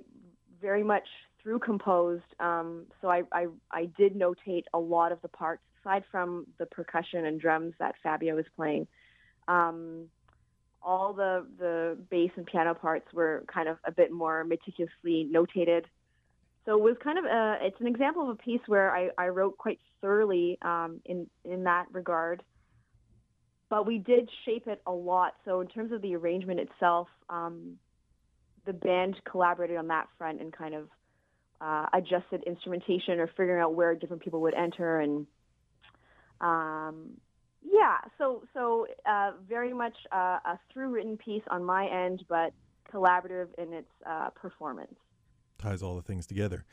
very much through composed, um, so I, I I did notate a lot of the parts aside from the percussion and drums that Fabio was playing. Um, all the the bass and piano parts were kind of a bit more meticulously notated. So it was kind of a, it's an example of a piece where I, I wrote quite thoroughly um, in in that regard. But we did shape it a lot. So in terms of the arrangement itself, um, the band collaborated on that front and kind of uh, adjusted instrumentation or figuring out where different people would enter and um, yeah, so so uh, very much uh, a through written piece on my end, but collaborative in its uh, performance. ties all the things together.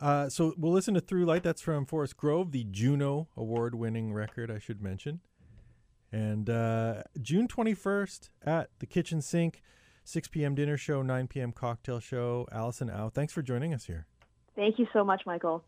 Uh, so we'll listen to Through Light. That's from Forest Grove, the Juno award winning record, I should mention. And uh, June 21st at the Kitchen Sync, 6 p.m. dinner show, 9 p.m. cocktail show. Allison Au, thanks for joining us here. Thank you so much, Michael.